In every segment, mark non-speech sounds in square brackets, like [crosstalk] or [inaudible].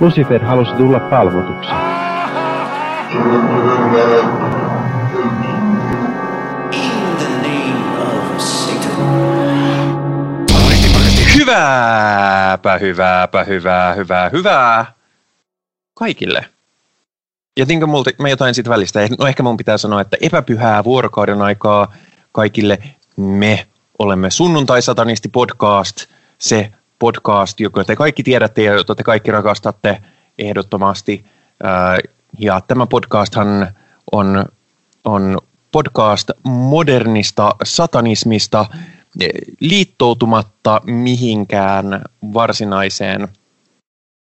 Lucifer halusi tulla palvotuksi. Hyvääpä, hyvääpä, hyvää, hyvää, hyvää kaikille. Jätinkö multa, mä jotain siitä välistä? No ehkä mun pitää sanoa, että epäpyhää vuorokauden aikaa kaikille. Me olemme Sunnuntai-satanisti podcast, se podcast, joka te kaikki tiedätte ja jota te kaikki rakastatte ehdottomasti. Ja tämä podcasthan on, on podcast modernista satanismista liittoutumatta mihinkään varsinaiseen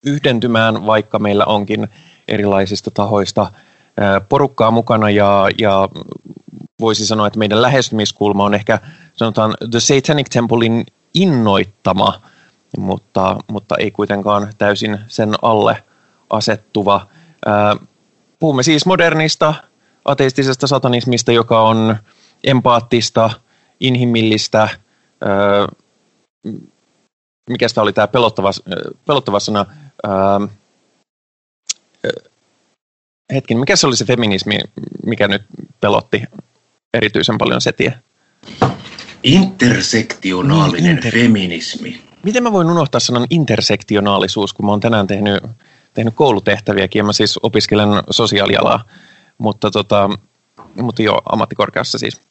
yhdentymään, vaikka meillä onkin erilaisista tahoista porukkaa mukana ja, ja voisi sanoa, että meidän lähestymiskulma on ehkä sanotaan The Satanic Templein innoittama, mutta, mutta ei kuitenkaan täysin sen alle asettuva. Puhumme siis modernista ateistisesta satanismista, joka on empaattista, inhimillistä, mikä sitä oli tämä pelottava, pelottava sana, hetken, mikä se oli se feminismi, mikä nyt pelotti erityisen paljon setiä? Intersektionaalinen niin, inter... feminismi. Miten mä voin unohtaa sanan intersektionaalisuus, kun mä oon tänään tehnyt, tehnyt koulutehtäviäkin? Ja mä siis opiskelen sosiaalialaa, mutta, tota, mutta jo ammattikorkeassa siis,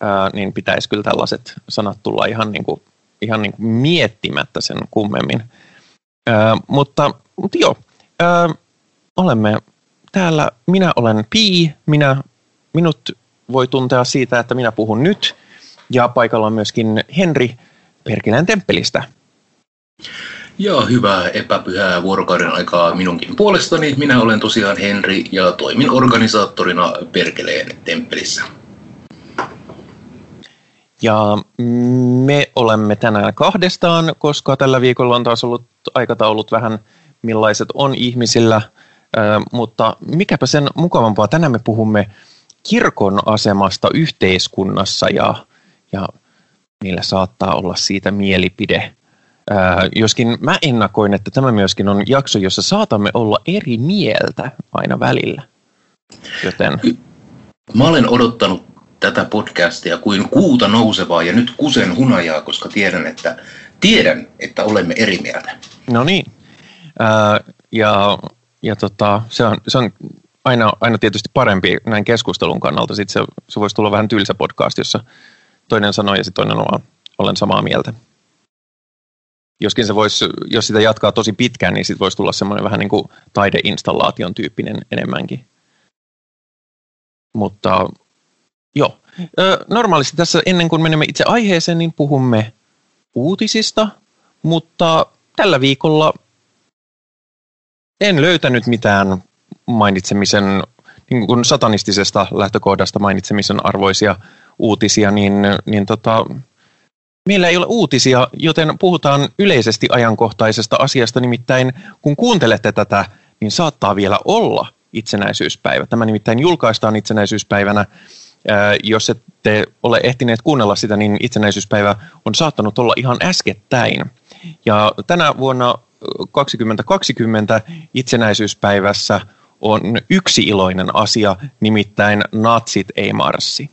ää, niin pitäisi kyllä tällaiset sanat tulla ihan, niin kuin, ihan niin kuin miettimättä sen kummemmin. Ää, mutta, mutta joo, ää, olemme täällä, minä olen Pi, minä, minut voi tuntea siitä, että minä puhun nyt, ja paikalla on myöskin Henri Perkilän temppelistä. Ja hyvää epäpyhää vuorokauden aikaa minunkin puolestani. Minä olen tosiaan Henri ja toimin organisaattorina Perkeleen temppelissä. Ja me olemme tänään kahdestaan, koska tällä viikolla on taas ollut aikataulut vähän millaiset on ihmisillä – mutta mikäpä sen mukavampaa, tänään me puhumme kirkon asemasta yhteiskunnassa ja, ja niillä saattaa olla siitä mielipide. Ää, joskin mä ennakoin, että tämä myöskin on jakso, jossa saatamme olla eri mieltä aina välillä. Joten... Mä olen odottanut tätä podcastia kuin kuuta nousevaa ja nyt kusen hunajaa, koska tiedän, että, tiedän, että olemme eri mieltä. No niin. Ää, ja ja tota, se, on, se on aina, aina tietysti parempi näin keskustelun kannalta. Sitten se, se voisi tulla vähän tylsä podcast, jossa toinen sanoo ja sitten toinen on olen samaa mieltä. Joskin se voisi, jos sitä jatkaa tosi pitkään, niin sitten voisi tulla semmoinen vähän niin kuin taideinstallaation tyyppinen enemmänkin. Mutta joo. Normaalisti tässä ennen kuin menemme itse aiheeseen, niin puhumme uutisista, mutta tällä viikolla en löytänyt mitään mainitsemisen, niin kuin satanistisesta lähtökohdasta mainitsemisen arvoisia uutisia, niin, niin tota, meillä ei ole uutisia, joten puhutaan yleisesti ajankohtaisesta asiasta. Nimittäin kun kuuntelette tätä, niin saattaa vielä olla itsenäisyyspäivä. Tämä nimittäin julkaistaan itsenäisyyspäivänä. Jos ette ole ehtineet kuunnella sitä, niin itsenäisyyspäivä on saattanut olla ihan äskettäin. Ja tänä vuonna 2020 itsenäisyyspäivässä on yksi iloinen asia, nimittäin natsit ei marssi.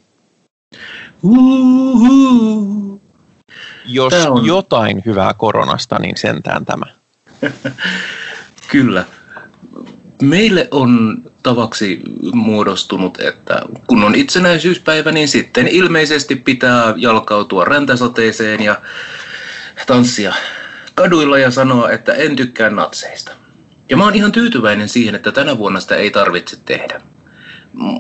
Uhuhu. Jos on... jotain hyvää koronasta, niin sentään tämä. [laughs] Kyllä. Meille on tavaksi muodostunut, että kun on itsenäisyyspäivä, niin sitten ilmeisesti pitää jalkautua räntäsateeseen ja tanssia kaduilla ja sanoa, että en tykkää natseista. Ja mä oon ihan tyytyväinen siihen, että tänä vuonna sitä ei tarvitse tehdä.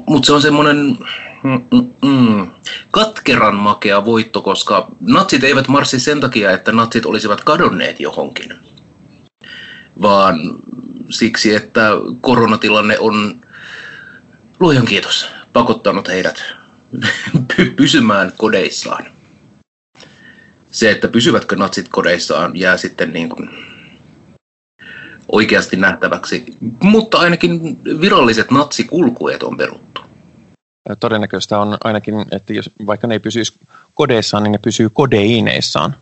Mutta se on semmoinen mm, mm, mm, katkeran makea voitto, koska natsit eivät marssi sen takia, että natsit olisivat kadonneet johonkin. Vaan siksi, että koronatilanne on, luojan kiitos, pakottanut heidät [laughs] pysymään kodeissaan se, että pysyvätkö natsit kodeissaan, jää sitten niin kuin oikeasti nähtäväksi. Mutta ainakin viralliset natsikulkueet on peruttu. Todennäköistä on ainakin, että jos vaikka ne ei pysyisi kodeissaan, niin ne pysyy kodeineissaan.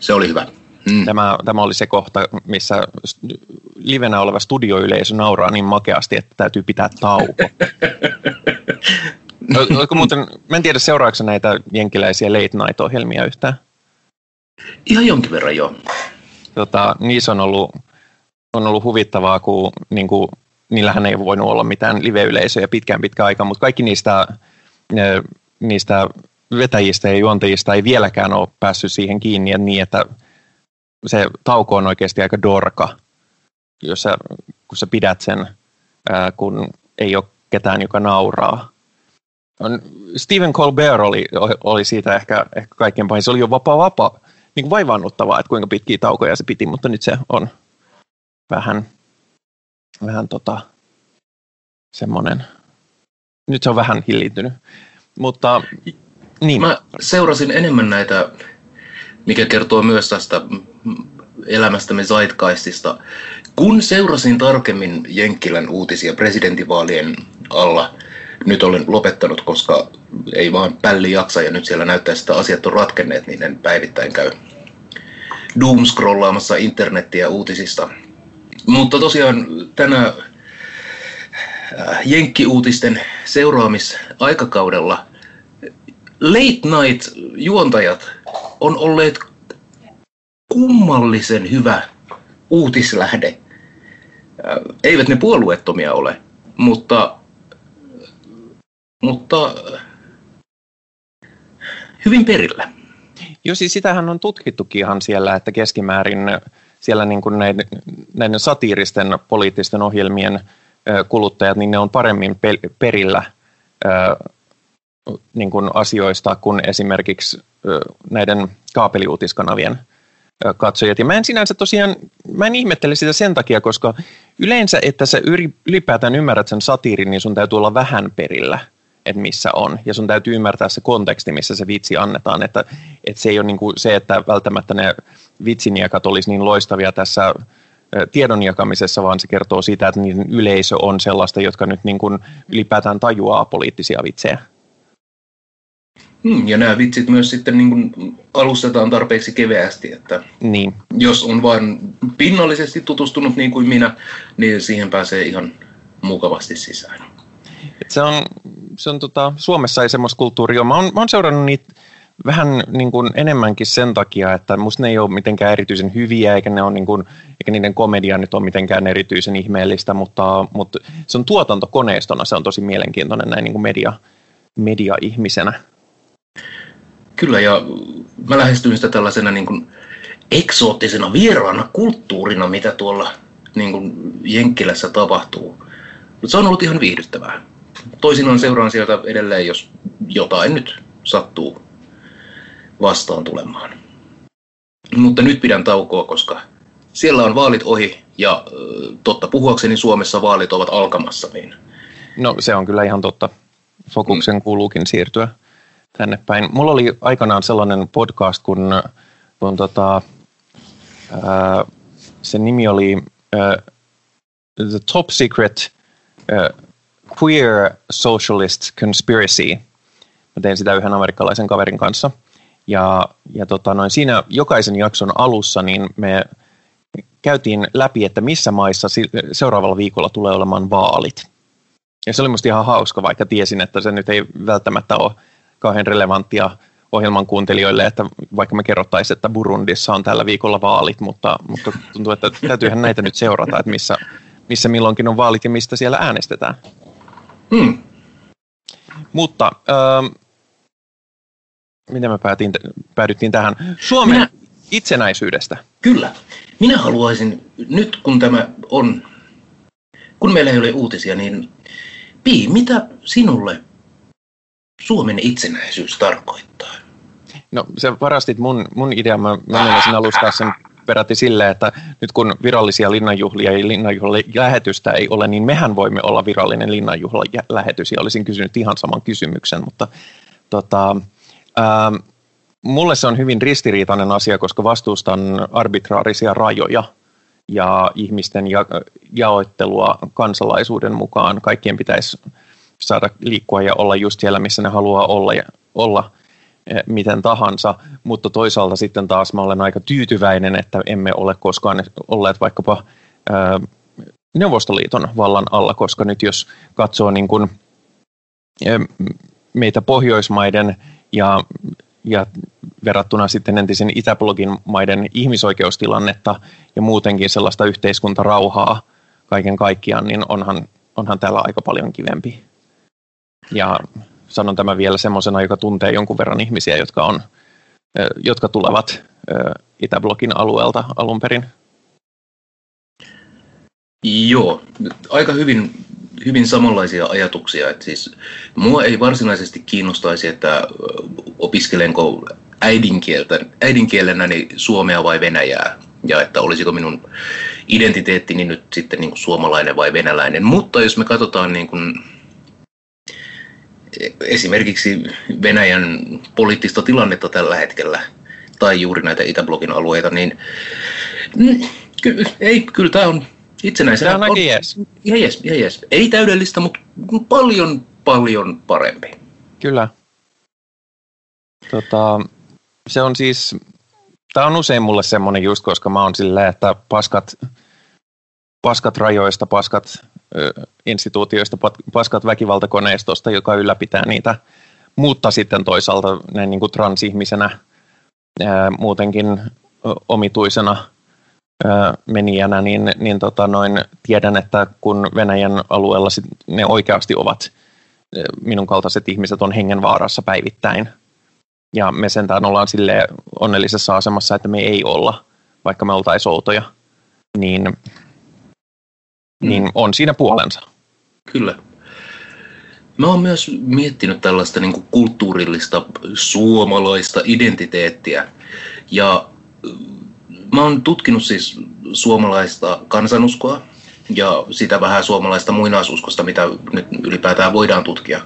Se oli hyvä. Mm. Tämä, tämä oli se kohta, missä livenä oleva studioyleisö nauraa niin makeasti, että täytyy pitää tauko. [laughs] Oletko muuten, mä en tiedä seuraavaksi näitä jenkiläisiä late night-ohjelmia yhtään? Ihan jonkin verran joo. Tota, niissä on ollut, on ollut huvittavaa, kun niin kuin, niillähän ei voinut olla mitään live-yleisöjä pitkään pitkään aikaan, mutta kaikki niistä, niistä vetäjistä ja juontajista ei vieläkään ole päässyt siihen kiinni, että niin, että se tauko on oikeasti aika dorka, jos sä, kun sä pidät sen, kun ei ole ketään, joka nauraa. Stephen Colbert oli, oli siitä ehkä, ehkä kaikkein pahin. Se oli jo vapaa vapaa, niin kuin vaivannuttavaa, että kuinka pitkiä taukoja se piti, mutta nyt se on vähän, vähän tota, semmoinen, nyt se on vähän hillintynyt. Mutta niin. Mä seurasin enemmän näitä, mikä kertoo myös tästä elämästämme Zeitgeistista. Kun seurasin tarkemmin Jenkkilän uutisia presidentinvaalien alla, nyt olen lopettanut, koska ei vaan pälli jaksa ja nyt siellä näyttää, että asiat on ratkenneet, niin en päivittäin käy doomscrollaamassa internettiä uutisista. Mutta tosiaan tänä äh, Jenkki-uutisten seuraamisaikakaudella late night juontajat on olleet kummallisen hyvä uutislähde. Äh, eivät ne puolueettomia ole, mutta, mutta hyvin perillä. Joo, siis sitähän on tutkittukin ihan siellä, että keskimäärin siellä niin kuin näiden, näiden satiiristen poliittisten ohjelmien kuluttajat, niin ne on paremmin perillä niin kuin asioista kuin esimerkiksi näiden kaapeliuutiskanavien katsojat. Ja mä en sinänsä tosiaan, mä en ihmettele sitä sen takia, koska yleensä, että sä ylipäätään ymmärrät sen satiirin, niin sun täytyy olla vähän perillä, että missä on. Ja sun täytyy ymmärtää se konteksti, missä se vitsi annetaan. Että, että se ei ole niin kuin se, että välttämättä ne vitsiniekat olisi niin loistavia tässä tiedon jakamisessa, vaan se kertoo siitä, että niiden yleisö on sellaista, jotka nyt niin kuin ylipäätään tajuaa poliittisia vitsejä. Hmm, ja nämä vitsit myös sitten niin kuin alustetaan tarpeeksi keveästi, että niin. jos on vain pinnallisesti tutustunut niin kuin minä, niin siihen pääsee ihan mukavasti sisään. Et se on, se on tota, Suomessa ei semmoista kulttuuria Mä oon, mä oon seurannut niitä vähän niin kuin enemmänkin sen takia, että musta ne ei ole mitenkään erityisen hyviä, eikä, ne ole niin kuin, eikä niiden komedia nyt ole mitenkään erityisen ihmeellistä, mutta, mutta se on tuotantokoneistona, se on tosi mielenkiintoinen näin niin kuin media, media-ihmisenä. Kyllä, ja mä lähestyin sitä tällaisena niin kuin eksoottisena vieraana kulttuurina, mitä tuolla niin kuin Jenkkilässä tapahtuu. Mutta se on ollut ihan viihdyttävää. Toisinaan seuraan sieltä edelleen, jos jotain nyt sattuu vastaan tulemaan. Mutta nyt pidän taukoa, koska siellä on vaalit ohi ja totta puhuakseni Suomessa vaalit ovat alkamassa. Niin... No se on kyllä ihan totta. Fokuksen mm. kuuluukin siirtyä tänne päin. Mulla oli aikanaan sellainen podcast, kun, kun tota, ää, sen nimi oli ää, The Top Secret ää, Queer Socialist Conspiracy. Mä tein sitä yhden amerikkalaisen kaverin kanssa. Ja, ja tota, noin, siinä jokaisen jakson alussa niin me käytiin läpi, että missä maissa seuraavalla viikolla tulee olemaan vaalit. Ja se oli musta ihan hauska, vaikka tiesin, että se nyt ei välttämättä ole kauhean relevanttia ohjelman kuuntelijoille, että vaikka me kerrottaisiin, että Burundissa on tällä viikolla vaalit, mutta, mutta tuntuu, että täytyyhän näitä nyt seurata, että missä, missä milloinkin on vaalit ja mistä siellä äänestetään. Hmm. Mutta ähm, miten me päätin, päädyttiin tähän? Suomen Minä, itsenäisyydestä. Kyllä. Minä haluaisin, nyt kun tämä on, kun meillä ei ole uutisia, niin Pi, mitä sinulle Suomen itsenäisyys tarkoittaa? No se varastit mun, mun idea. Mä, mä menisin alustaa sen peräti silleen, että nyt kun virallisia linnanjuhlia ja linnanjuhlalähetystä ei ole, niin mehän voimme olla virallinen linnanjuhlalähetys. Ja olisin kysynyt ihan saman kysymyksen, mutta tota, ähm, mulle se on hyvin ristiriitainen asia, koska vastustan arbitraarisia rajoja ja ihmisten ja, jaottelua kansalaisuuden mukaan. Kaikkien pitäisi saada liikkua ja olla just siellä, missä ne haluaa olla. Ja, olla. eh, miten tahansa, mutta toisaalta sitten taas mä olen aika tyytyväinen, että emme ole koskaan olleet vaikkapa Neuvostoliiton vallan alla, koska nyt jos katsoo niin kuin meitä Pohjoismaiden ja, ja verrattuna sitten entisen Itäblogin maiden ihmisoikeustilannetta ja muutenkin sellaista yhteiskuntarauhaa kaiken kaikkiaan, niin onhan, onhan täällä aika paljon kivempi. Ja sanon tämä vielä semmoisena, joka tuntee jonkun verran ihmisiä, jotka, on, jotka tulevat Itäblogin alueelta alun perin. Joo, aika hyvin, hyvin samanlaisia ajatuksia. Että siis, mua ei varsinaisesti kiinnostaisi, että opiskelenko äidinkieltä, äidinkielenäni suomea vai venäjää. Ja että olisiko minun identiteettini nyt sitten niin kuin suomalainen vai venäläinen. Mutta jos me katsotaan niin kuin esimerkiksi Venäjän poliittista tilannetta tällä hetkellä, tai juuri näitä Itäblogin alueita, niin mm, ky- ei, kyllä tämä on itsenäisenä. Tämä on aika jees. Ihan jees, ihan jees. Ei täydellistä, mutta paljon, paljon parempi. Kyllä. Tota, se on siis, tämä on usein mulle semmoinen just, koska mä oon silleen, että paskat, paskat rajoista, paskat instituutioista, paskat väkivaltakoneistosta, joka ylläpitää niitä, mutta sitten toisaalta näin niin kuin transihmisenä ää, muutenkin omituisena menijänä, niin, niin tota noin, tiedän, että kun Venäjän alueella sit ne oikeasti ovat, minun kaltaiset ihmiset on hengenvaarassa päivittäin. Ja me sentään ollaan sille onnellisessa asemassa, että me ei olla, vaikka me oltaisiin outoja. Niin niin mm. on siinä puolensa. Kyllä. Mä oon myös miettinyt tällaista niin kuin kulttuurillista suomalaista identiteettiä. Ja mä oon tutkinut siis suomalaista kansanuskoa ja sitä vähän suomalaista muinaisuskosta, mitä nyt ylipäätään voidaan tutkia.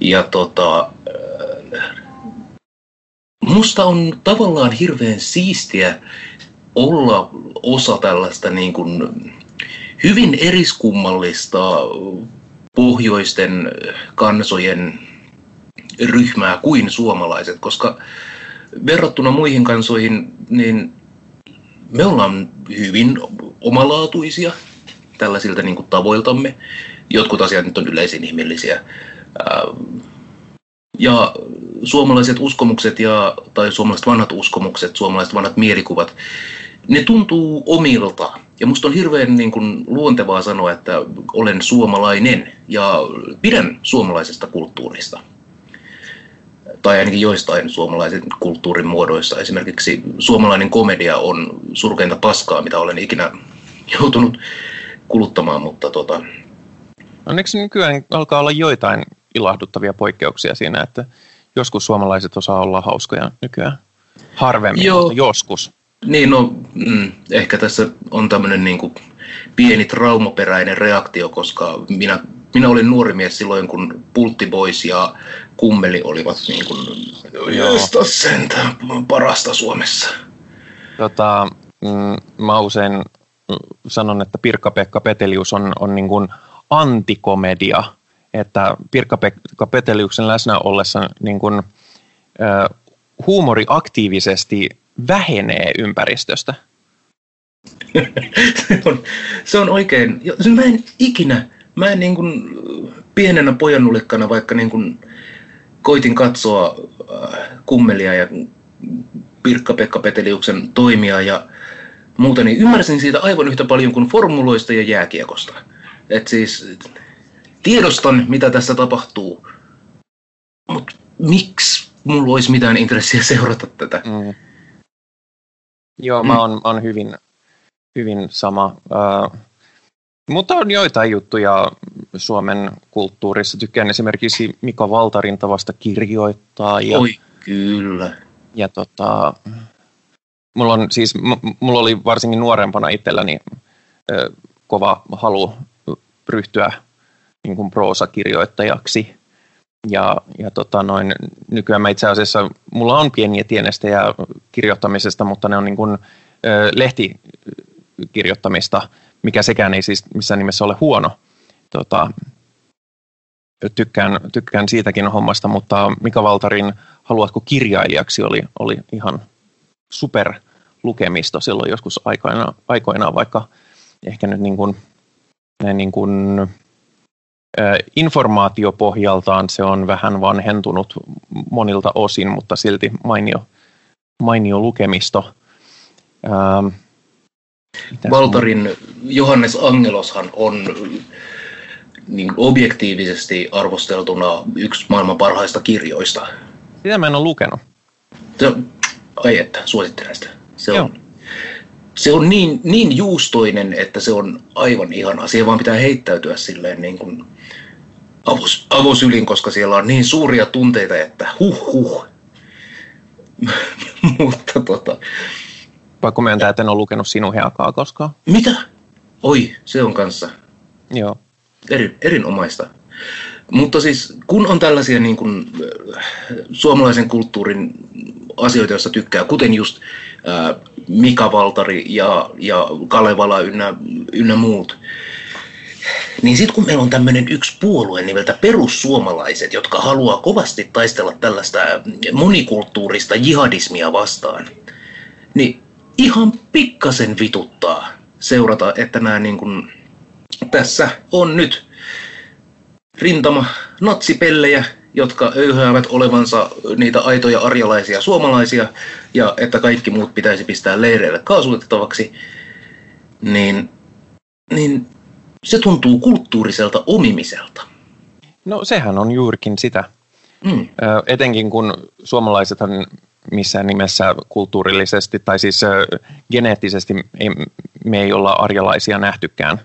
Ja tota, musta on tavallaan hirveän siistiä olla osa tällaista niin kuin hyvin eriskummallista pohjoisten kansojen ryhmää kuin suomalaiset, koska verrattuna muihin kansoihin, niin me ollaan hyvin omalaatuisia tällaisilta niin kuin tavoiltamme. Jotkut asiat nyt on yleisin ihmillisiä. Ja suomalaiset uskomukset ja, tai suomalaiset vanhat uskomukset, suomalaiset vanhat mielikuvat, ne tuntuu omilta. Ja musta on hirveän niin kuin, luontevaa sanoa, että olen suomalainen ja pidän suomalaisesta kulttuurista. Tai ainakin joistain suomalaisen kulttuurin muodoissa. Esimerkiksi suomalainen komedia on surkeinta paskaa, mitä olen ikinä joutunut kuluttamaan, mutta tota... Onneksi nykyään alkaa olla joitain ilahduttavia poikkeuksia siinä, että joskus suomalaiset osaa olla hauskoja nykyään. Harvemmin, Joo. mutta joskus. Niin, no mm, ehkä tässä on tämmöinen niin kuin pieni traumaperäinen reaktio, koska minä, minä olin nuori mies silloin, kun Pultti Boys ja Kummeli olivat niin kuin, josta sentään parasta Suomessa. Tota, mm, mä usein sanon, että Pirkka-Pekka Petelius on, on niin kuin antikomedia, että Pirkka-Pekka Peteliuksen läsnä ollessa niin kuin, äh, huumori aktiivisesti vähenee ympäristöstä? [laughs] se, on, se on oikein. Mä en ikinä, mä en niin kuin pienenä pojannulikkana vaikka niin kuin koitin katsoa äh, kummelia ja Pirkka-Pekka Peteliuksen toimia ja muuta, niin ymmärsin siitä aivan yhtä paljon kuin formuloista ja jääkiekosta. Et siis tiedostan, mitä tässä tapahtuu, mutta miksi mulla olisi mitään intressiä seurata tätä? Mm. Joo, mä mm. oon, on hyvin, hyvin sama. Uh, mutta on joitain juttuja Suomen kulttuurissa. Tykkään esimerkiksi Mika Valtarin tavasta kirjoittaa. Ja, Oi, kyllä. Ja tota, mulla, on, siis, mulla oli varsinkin nuorempana itselläni ö, kova halu ryhtyä niin kuin proosakirjoittajaksi. Ja, ja tota noin, nykyään mä itse asiassa, mulla on pieniä tienestejä kirjoittamisesta, mutta ne on niin kuin, ö, lehtikirjoittamista, mikä sekään ei siis missään nimessä ole huono. Tota, tykkään, tykkään siitäkin hommasta, mutta Mika Valtarin haluatko kirjailijaksi oli, oli ihan super lukemisto silloin joskus aikoinaan, aikoinaan vaikka ehkä nyt niin kuin, näin niin kuin, ä, informaatiopohjaltaan se on vähän vanhentunut monilta osin, mutta silti mainio, mainio lukemisto. Ähm, Valtarin Johannes Angeloshan on niin objektiivisesti arvosteltuna yksi maailman parhaista kirjoista. Sitä mä en ole lukenut. Se, ai että, suosittelen sitä. Se on, se on niin, niin juustoinen, että se on aivan ihana. Siihen vaan pitää heittäytyä silleen niin kuin avos, avosylin, koska siellä on niin suuria tunteita, että huh huh. [laughs] Mutta tota... Pakko myöntää, että en ole lukenut sinun heakaa koskaan. Mitä? Oi, se on kanssa. Joo. Eri, erinomaista. Mutta siis kun on tällaisia niin kuin, äh, suomalaisen kulttuurin asioita, joissa tykkää, kuten just ää, äh, Mika Valtari ja, ja Kalevala ynnä, ynnä muut, niin sitten kun meillä on tämmöinen yksi puolue nimeltä perussuomalaiset, jotka haluaa kovasti taistella tällaista monikulttuurista jihadismia vastaan, niin ihan pikkasen vituttaa seurata, että nämä niin kuin, tässä on nyt rintama natsipellejä, jotka öyhäävät olevansa niitä aitoja arjalaisia suomalaisia ja että kaikki muut pitäisi pistää leireille kaasutettavaksi, niin, niin se tuntuu kulttuuriselta omimiselta. No sehän on juurikin sitä. Mm. Etenkin kun suomalaisethan missään nimessä kulttuurillisesti tai siis geneettisesti ei, me ei olla arjalaisia nähtykään,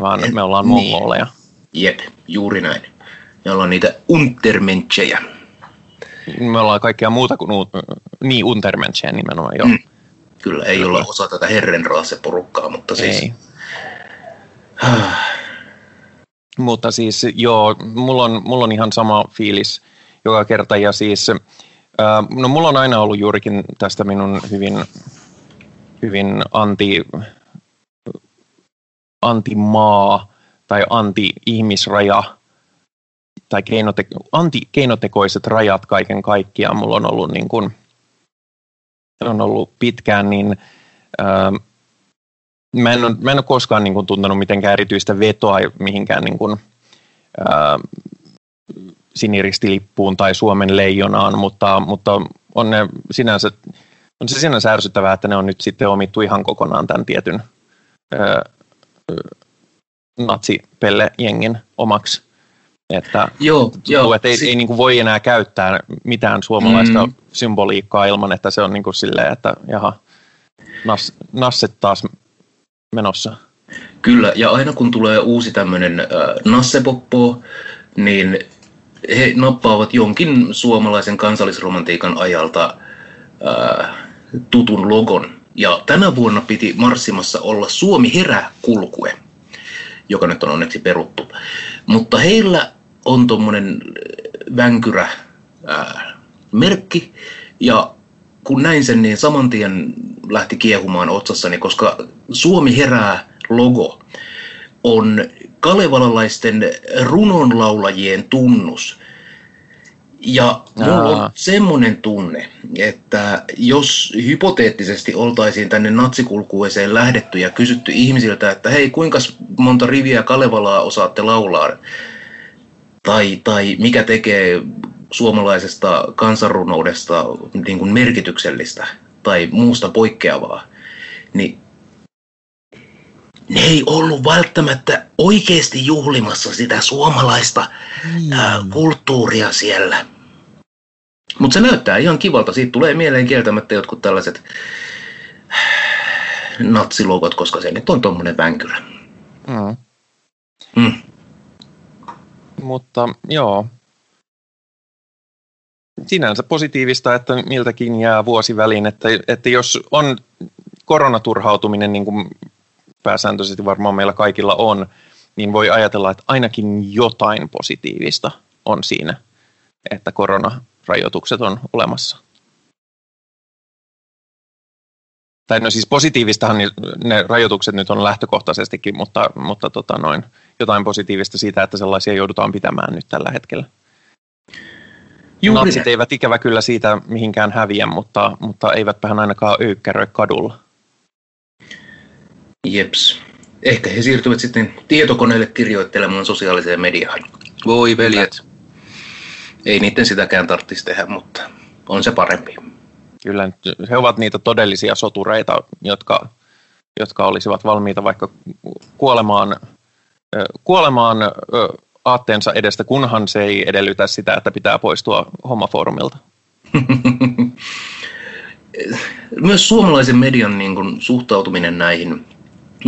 vaan me ollaan niin. mongoleja. Jep, juuri näin. Me ollaan niitä untermentsejä. Me ollaan kaikkea muuta kuin niin untermentsejä nimenomaan, joo. Mm. Kyllä, ei olla osa tätä herrenraaseporukkaa, mutta siis... Ei. mutta siis joo, mulla on, mulla on ihan sama fiilis joka kerta ja siis no mulla on aina ollut juurikin tästä minun hyvin, hyvin anti, anti-maa tai anti-ihmisraja tai keinote, anti-keinotekoiset rajat kaiken kaikkiaan mulla on ollut, niin kuin, on ollut pitkään, niin ää, mä, en ole, mä en ole koskaan niin kuin, tuntenut mitenkään erityistä vetoa mihinkään niin kuin, ää, siniristilippuun tai Suomen leijonaan, mutta, mutta on, ne sinänsä, on se sinänsä ärsyttävää, että ne on nyt sitten omittu ihan kokonaan tämän tietyn ää, natsipelle-jengin omaksi. Että, joo, joo, että ei, si- ei niin kuin voi enää käyttää mitään suomalaista mm. symboliikkaa ilman, että se on niin kuin silleen, että jaha, nas, nasset taas menossa. Kyllä, ja aina kun tulee uusi tämmöinen äh, nassepoppo, niin he nappaavat jonkin suomalaisen kansallisromantiikan ajalta äh, tutun logon. Ja tänä vuonna piti marssimassa olla Suomi herää kulkue joka nyt on onneksi peruttu. Mutta heillä on tuommoinen vänkyrä ää, merkki, ja kun näin sen, niin saman tien lähti kiehumaan otsassani, koska Suomi herää logo on kalevalalaisten runonlaulajien tunnus. Ja mulla on semmoinen tunne, että jos hypoteettisesti oltaisiin tänne natsikulkueeseen lähdetty ja kysytty ihmisiltä, että hei, kuinka monta riviä Kalevalaa osaatte laulaa, tai, tai mikä tekee suomalaisesta kansanrunoudesta niin kuin merkityksellistä tai muusta poikkeavaa, niin ne ei ollut välttämättä oikeasti juhlimassa sitä suomalaista mm. ää, kulttuuria siellä. Mutta se näyttää ihan kivalta. Siitä tulee mieleen kieltämättä jotkut tällaiset natsilogot, koska se nyt on tuommoinen vänkyrä. Mm. Mm. Mutta joo, sinänsä positiivista, että miltäkin jää vuosi väliin, että, että jos on koronaturhautuminen, niin kuin pääsääntöisesti varmaan meillä kaikilla on, niin voi ajatella, että ainakin jotain positiivista on siinä, että koronarajoitukset on olemassa. Tai no siis positiivistahan ne rajoitukset nyt on lähtökohtaisestikin, mutta, mutta tota noin, jotain positiivista siitä, että sellaisia joudutaan pitämään nyt tällä hetkellä. Juuri natsit eivät ikävä kyllä siitä mihinkään häviä, mutta, mutta eivätpähän ainakaan öykkäröi kadulla. Jeps. Ehkä he siirtyvät sitten tietokoneelle kirjoittelemaan sosiaaliseen mediaan. Voi veljet. Ei niiden sitäkään tarvitsisi tehdä, mutta on se parempi. Kyllä, he ovat niitä todellisia sotureita, jotka, jotka olisivat valmiita vaikka kuolemaan, kuolemaan aatteensa edestä, kunhan se ei edellytä sitä, että pitää poistua hommafoorumilta. [laughs] Myös suomalaisen median niin kuin, suhtautuminen näihin,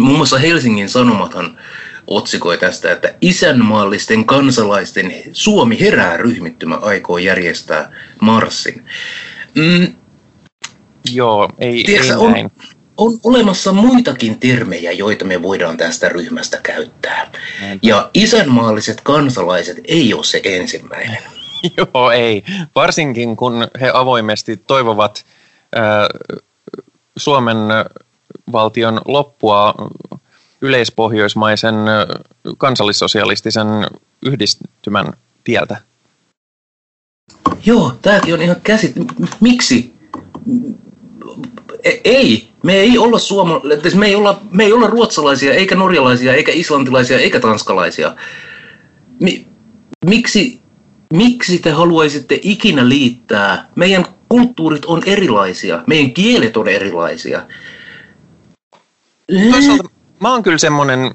muun muassa Helsingin Sanomathan otsikoi tästä, että isänmaallisten kansalaisten Suomi herää ryhmittymä aikoo järjestää marssin. Mm. Joo, ei, Tiedätkö, ei näin. On, on olemassa muitakin termejä, joita me voidaan tästä ryhmästä käyttää. Näin. Ja isänmaalliset kansalaiset ei ole se ensimmäinen. [laughs] Joo, ei. Varsinkin kun he avoimesti toivovat äh, Suomen valtion loppua yleispohjoismaisen kansallissosialistisen yhdistymän tieltä. Joo, tämäkin on ihan käsit... Miksi? E- ei, me ei olla suoma... me ei olla, me ei olla ruotsalaisia, eikä norjalaisia, eikä islantilaisia, eikä tanskalaisia. Mi, miksi, miksi te haluaisitte ikinä liittää? Meidän kulttuurit on erilaisia, meidän kielet on erilaisia. Toisaalta mä oon kyllä semmoinen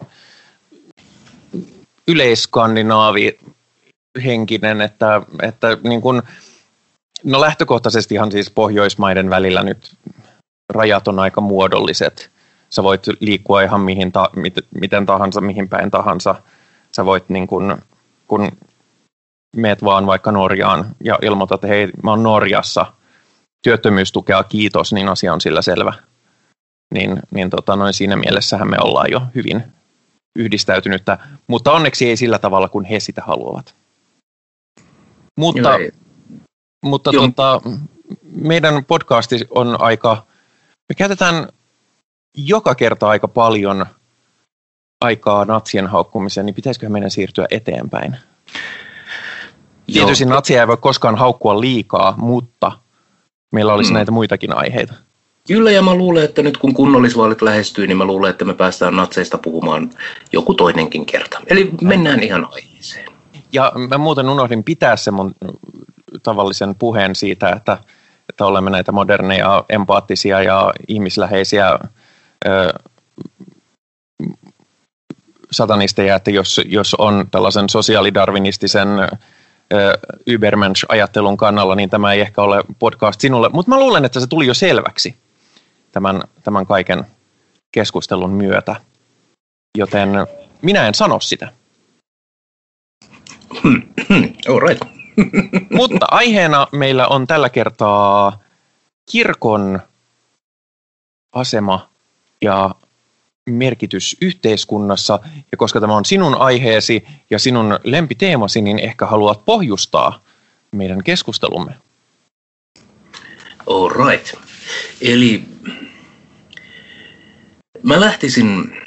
yleiskandinaavi henkinen, että, että niin kun, no lähtökohtaisestihan siis Pohjoismaiden välillä nyt rajat on aika muodolliset. Sä voit liikkua ihan mihin ta, mit, miten tahansa, mihin päin tahansa. Sä voit niin kun, kun meet vaan vaikka Norjaan ja ilmoitat, että hei, mä oon Norjassa, työttömyystukea kiitos, niin asia on sillä selvä niin, niin tota, noin siinä mielessähän me ollaan jo hyvin yhdistäytynyttä, mutta onneksi ei sillä tavalla, kun he sitä haluavat. Mutta, Joo, mutta tota, meidän podcasti on aika, me käytetään joka kerta aika paljon aikaa natsien haukkumiseen, niin pitäisikö meidän siirtyä eteenpäin? Tietysti natsia ei voi koskaan haukkua liikaa, mutta meillä olisi mm. näitä muitakin aiheita. Kyllä, ja mä luulen, että nyt kun kunnallisvaalit lähestyy, niin mä luulen, että me päästään natseista puhumaan joku toinenkin kerta. Eli mennään ihan aiheeseen. Ja mä muuten unohdin pitää sen mun tavallisen puheen siitä, että, että olemme näitä moderneja, empaattisia ja ihmisläheisiä ö, satanisteja, että jos, jos on tällaisen sosiaalidarvinistisen Übermensch-ajattelun kannalla, niin tämä ei ehkä ole podcast sinulle. Mutta mä luulen, että se tuli jo selväksi tämän, tämän kaiken keskustelun myötä. Joten minä en sano sitä. [clears throat] All right. [laughs] Mutta aiheena meillä on tällä kertaa kirkon asema ja merkitys yhteiskunnassa. Ja koska tämä on sinun aiheesi ja sinun lempiteemasi, niin ehkä haluat pohjustaa meidän keskustelumme. All right. Eli mä lähtisin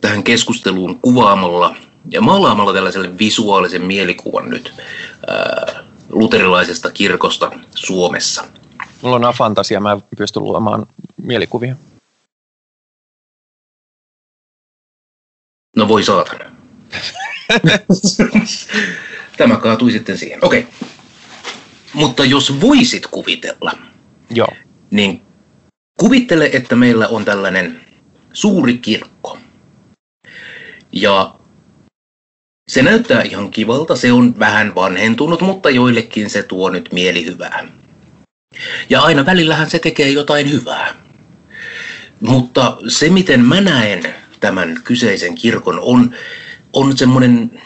tähän keskusteluun kuvaamalla ja maalaamalla tällaiselle visuaalisen mielikuvan nyt ää, luterilaisesta kirkosta Suomessa. Mulla on fantasia, mä pystyn luomaan mielikuvia. No voi saatana. [laughs] Tämä kaatui sitten siihen. Okei. Okay. Mutta jos voisit kuvitella, Joo. Niin kuvittele, että meillä on tällainen suuri kirkko. Ja se näyttää ihan kivalta, se on vähän vanhentunut, mutta joillekin se tuo nyt mielihyvää. Ja aina välillähän se tekee jotain hyvää. Mutta se, miten mä näen tämän kyseisen kirkon, on, on semmoinen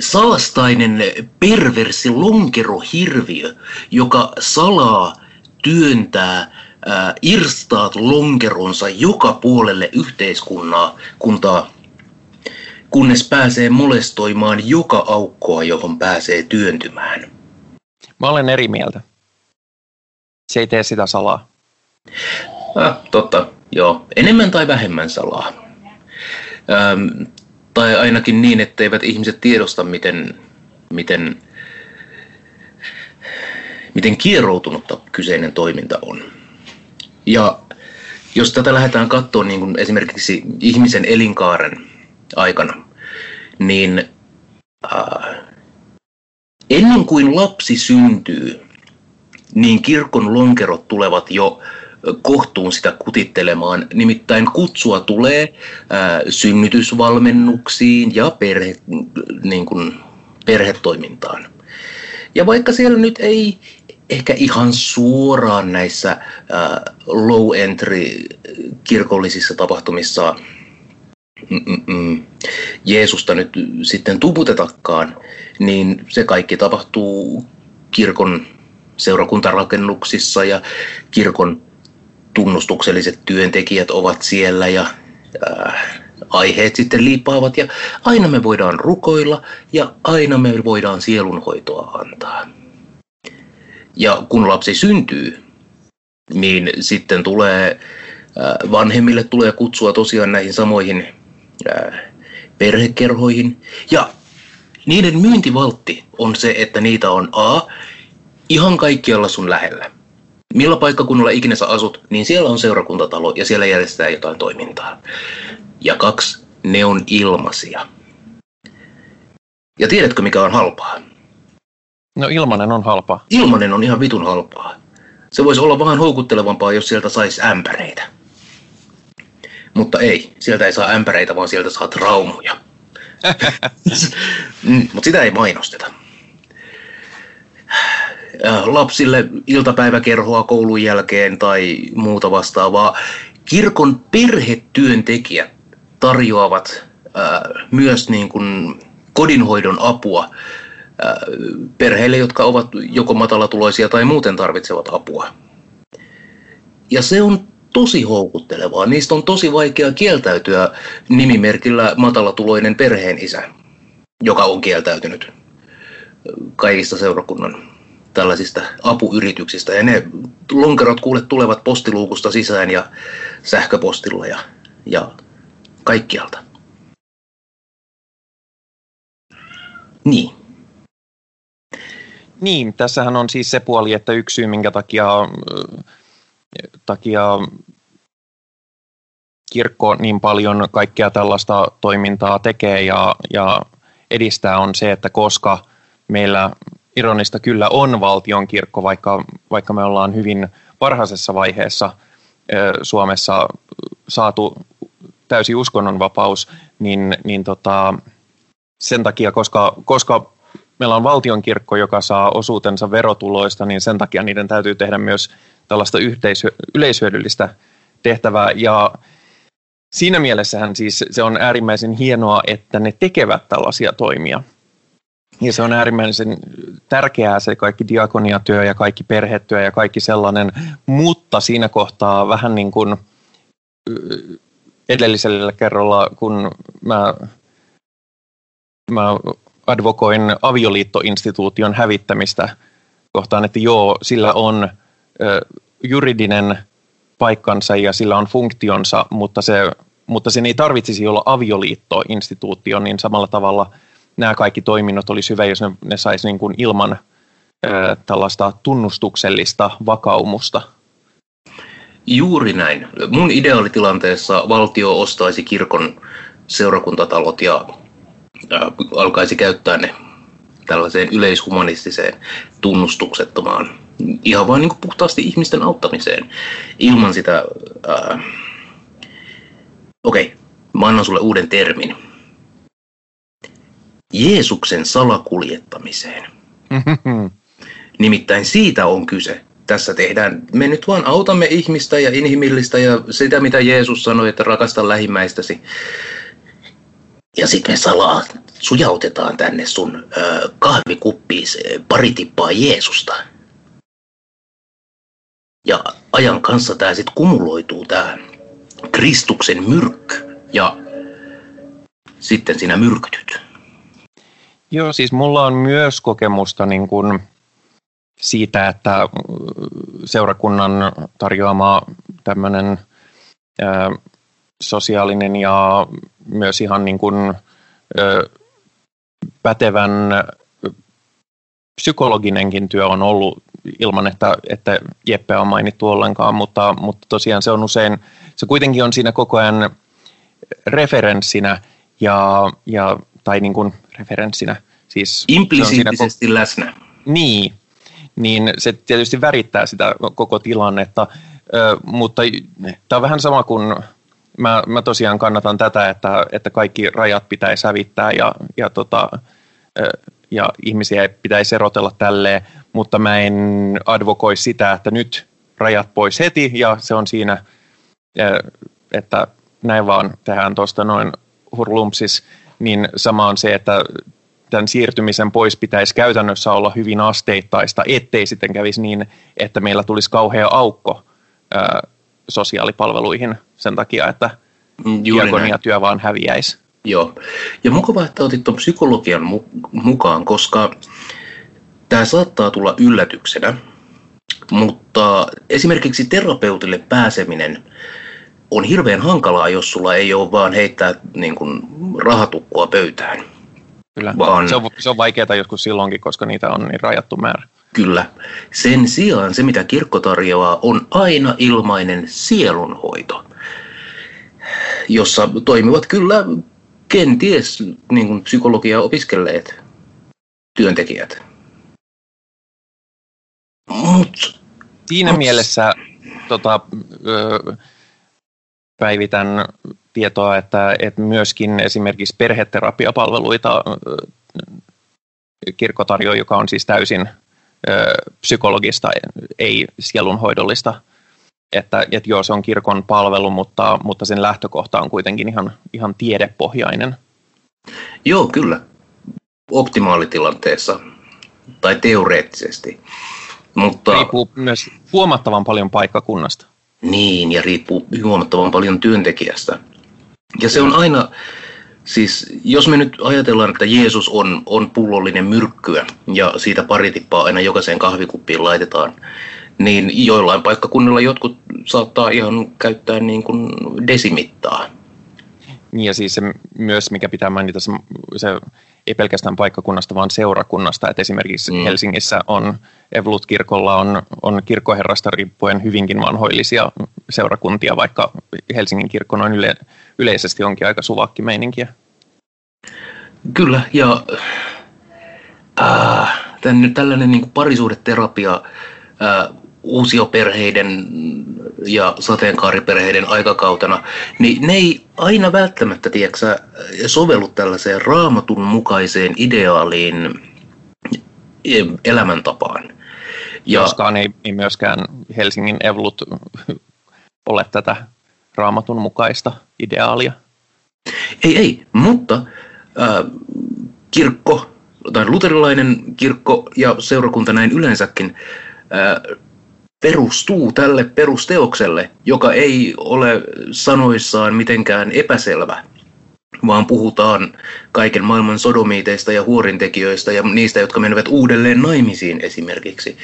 saastainen perversi lonkerohirviö, joka salaa työntää äh, irstaat lonkeronsa joka puolelle yhteiskuntaa, kuntaa, kunnes pääsee molestoimaan joka aukkoa, johon pääsee työntymään. Mä olen eri mieltä. Se ei tee sitä salaa. Ah, totta, joo. Enemmän tai vähemmän salaa. Ähm, tai ainakin niin, etteivät ihmiset tiedosta, miten, miten miten kieroutunutta kyseinen toiminta on. Ja jos tätä lähdetään katsoa niin kuin esimerkiksi ihmisen elinkaaren aikana, niin äh, ennen kuin lapsi syntyy, niin kirkon lonkerot tulevat jo kohtuun sitä kutittelemaan. Nimittäin kutsua tulee ää, synnytysvalmennuksiin ja perhe, niin kuin, perhetoimintaan. Ja vaikka siellä nyt ei ehkä ihan suoraan näissä ää, low entry kirkollisissa tapahtumissa Mm-mm. Jeesusta nyt sitten tuputetakaan, niin se kaikki tapahtuu kirkon seurakuntarakennuksissa ja kirkon tunnustukselliset työntekijät ovat siellä ja äh, aiheet sitten liipaavat ja aina me voidaan rukoilla ja aina me voidaan sielunhoitoa antaa. Ja kun lapsi syntyy, niin sitten tulee äh, vanhemmille tulee kutsua tosiaan näihin samoihin äh, perhekerhoihin. Ja niiden myyntivaltti on se, että niitä on A, ihan kaikkialla sun lähellä. Millä paikkakunnalla ikinä sä asut, niin siellä on seurakuntatalo ja siellä järjestetään jotain toimintaa. Ja kaksi, ne on ilmaisia. Ja tiedätkö mikä on halpaa? No ilmanen on halpaa. Ilmanen on ihan vitun halpaa. Se voisi olla vähän houkuttelevampaa, jos sieltä saisi ämpäreitä. Mutta ei, sieltä ei saa ämpäreitä, vaan sieltä saa traumoja. [laughs] [laughs] Mm, Mutta sitä ei mainosteta. Äh, lapsille iltapäiväkerhoa koulun jälkeen tai muuta vastaavaa. Kirkon perhetyöntekijät tarjoavat äh, myös niin kuin kodinhoidon apua äh, perheille, jotka ovat joko matalatuloisia tai muuten tarvitsevat apua. Ja se on tosi houkuttelevaa. Niistä on tosi vaikea kieltäytyä nimimerkillä matalatuloinen perheen isä, joka on kieltäytynyt kaikista seurakunnan tällaisista apuyrityksistä. Ja ne lonkerot kuule tulevat postiluukusta sisään ja sähköpostilla ja, ja kaikkialta. Niin. Niin, tässähän on siis se puoli, että yksi syy, minkä takia, takia kirkko niin paljon kaikkea tällaista toimintaa tekee ja, ja edistää on se, että koska meillä ironista kyllä on valtion kirkko, vaikka, vaikka me ollaan hyvin varhaisessa vaiheessa Suomessa saatu täysi uskonnonvapaus, niin, niin tota, sen takia, koska, koska meillä on valtion kirkko, joka saa osuutensa verotuloista, niin sen takia niiden täytyy tehdä myös tällaista yhteisö, yleishyödyllistä tehtävää. Ja siinä mielessähän siis se on äärimmäisen hienoa, että ne tekevät tällaisia toimia. Ja se on äärimmäisen tärkeää se kaikki diakoniatyö ja kaikki perhetyö ja kaikki sellainen, mutta siinä kohtaa vähän niin kuin edellisellä kerralla, kun mä, mä advokoin avioliittoinstituution hävittämistä kohtaan, että joo, sillä on juridinen paikkansa ja sillä on funktionsa, mutta, se, mutta sen ei tarvitsisi olla avioliittoinstituutio, niin samalla tavalla – nämä kaikki toiminnot olisi hyvä, jos ne, ne saisi niin kuin ilman ää, tällaista tunnustuksellista vakaumusta. Juuri näin. Mun ideaalitilanteessa valtio ostaisi kirkon seurakuntatalot ja ää, alkaisi käyttää ne tällaiseen yleishumanistiseen tunnustuksettomaan, ihan vain niin puhtaasti ihmisten auttamiseen, ilman sitä... Okei, okay, mä annan sulle uuden termin Jeesuksen salakuljettamiseen. [laughs] Nimittäin siitä on kyse. Tässä tehdään, me nyt vaan autamme ihmistä ja inhimillistä ja sitä, mitä Jeesus sanoi, että rakasta lähimmäistäsi. Ja sitten me salaa sujautetaan tänne sun ö, kahvikuppiin pari tippaa Jeesusta. Ja ajan kanssa tämä sitten kumuloituu, tämä Kristuksen myrkky. Ja sitten sinä myrkytyt. Joo, siis mulla on myös kokemusta niin kuin siitä, että seurakunnan tarjoama tämmöinen ää, sosiaalinen ja myös ihan niin kuin, ää, pätevän psykologinenkin työ on ollut ilman, että, että Jeppe on mainittu ollenkaan, mutta, mutta tosiaan se on usein, se kuitenkin on siinä koko ajan referenssinä ja, ja tai niin kuin referenssinä. Siis Implisiittisesti koko, läsnä. Niin, niin se tietysti värittää sitä koko tilannetta, ö, mutta tämä on vähän sama kuin mä, mä tosiaan kannatan tätä, että, että kaikki rajat pitäisi sävittää ja, ja, tota, ja ihmisiä ei pitäisi erotella tälleen, mutta mä en advokoi sitä, että nyt rajat pois heti ja se on siinä, että näin vaan tehdään tuosta noin hurlumpsis, niin sama on se, että tämän siirtymisen pois pitäisi käytännössä olla hyvin asteittaista, ettei sitten kävisi niin, että meillä tulisi kauhea aukko ää, sosiaalipalveluihin sen takia, että mm, diakoniatyö vaan häviäisi. Joo, ja mukava, että otit tuon psykologian mukaan, koska tämä saattaa tulla yllätyksenä, mutta esimerkiksi terapeutille pääseminen on hirveän hankalaa, jos sulla ei ole vaan heittää niin kuin, rahatukkua pöytään. Kyllä, vaan, se, on, se on vaikeaa joskus silloinkin, koska niitä on niin rajattu määrä. Kyllä. Sen sijaan se, mitä kirkko tarjoaa, on aina ilmainen sielunhoito, jossa toimivat kyllä kenties niin kuin psykologiaa opiskelleet työntekijät. Mut, Siinä mut, mielessä tota, ö, päivitän tietoa, että, että myöskin esimerkiksi perheterapiapalveluita kirkko tarjoaa, joka on siis täysin psykologista, ei sielunhoidollista. Että, että joo, se on kirkon palvelu, mutta, mutta sen lähtökohta on kuitenkin ihan, ihan tiedepohjainen. Joo, kyllä. Optimaalitilanteessa tai teoreettisesti. Mutta... Riippuu myös huomattavan paljon paikkakunnasta. Niin, ja riippuu huomattavan paljon työntekijästä. Ja se on aina, siis jos me nyt ajatellaan, että Jeesus on, on pullollinen myrkkyä ja siitä pari tippaa aina jokaiseen kahvikuppiin laitetaan, niin joillain paikkakunnilla jotkut saattaa ihan käyttää niin kuin desimittaa. Niin ja siis se myös, mikä pitää mainita, se, se ei pelkästään paikkakunnasta, vaan seurakunnasta. Että esimerkiksi mm. Helsingissä on, Evolut-kirkolla on, on kirkkoherrasta riippuen hyvinkin vanhoillisia seurakuntia, vaikka Helsingin kirkko noin yle, yleisesti onkin aika suvakki-meininkiä. Kyllä, ja äh, tämän, tällainen niin parisuudeterapia äh, uusioperheiden ja sateenkaariperheiden aikakautena, niin ne ei aina välttämättä tiedätkö, sovellu tällaiseen raamatun mukaiseen ideaaliin elämäntapaan. Ja, Joskaan ei, ei myöskään Helsingin Evlut [laughs] ole tätä raamatun mukaista ideaalia. Ei, ei, mutta äh, kirkko, tai luterilainen kirkko ja seurakunta näin yleensäkin, äh, perustuu tälle perusteokselle, joka ei ole sanoissaan mitenkään epäselvä, vaan puhutaan kaiken maailman sodomiiteista ja huorintekijöistä ja niistä, jotka menevät uudelleen naimisiin esimerkiksi,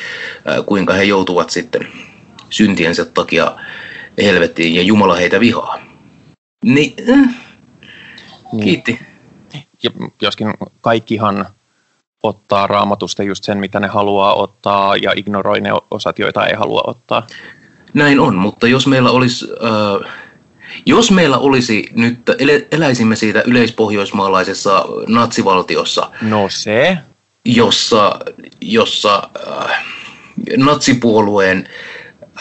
kuinka he joutuvat sitten syntiensä takia helvettiin ja Jumala heitä vihaa. Niin, äh, kiitti. Ja joskin kaikkihan ottaa raamatusta just sen, mitä ne haluaa ottaa ja ignoroi ne osat, joita ei halua ottaa. Näin on, mutta jos meillä olisi, äh, jos meillä olisi nyt, eläisimme siitä yleispohjoismaalaisessa natsivaltiossa. No se. Jossa, jossa äh, natsipuolueen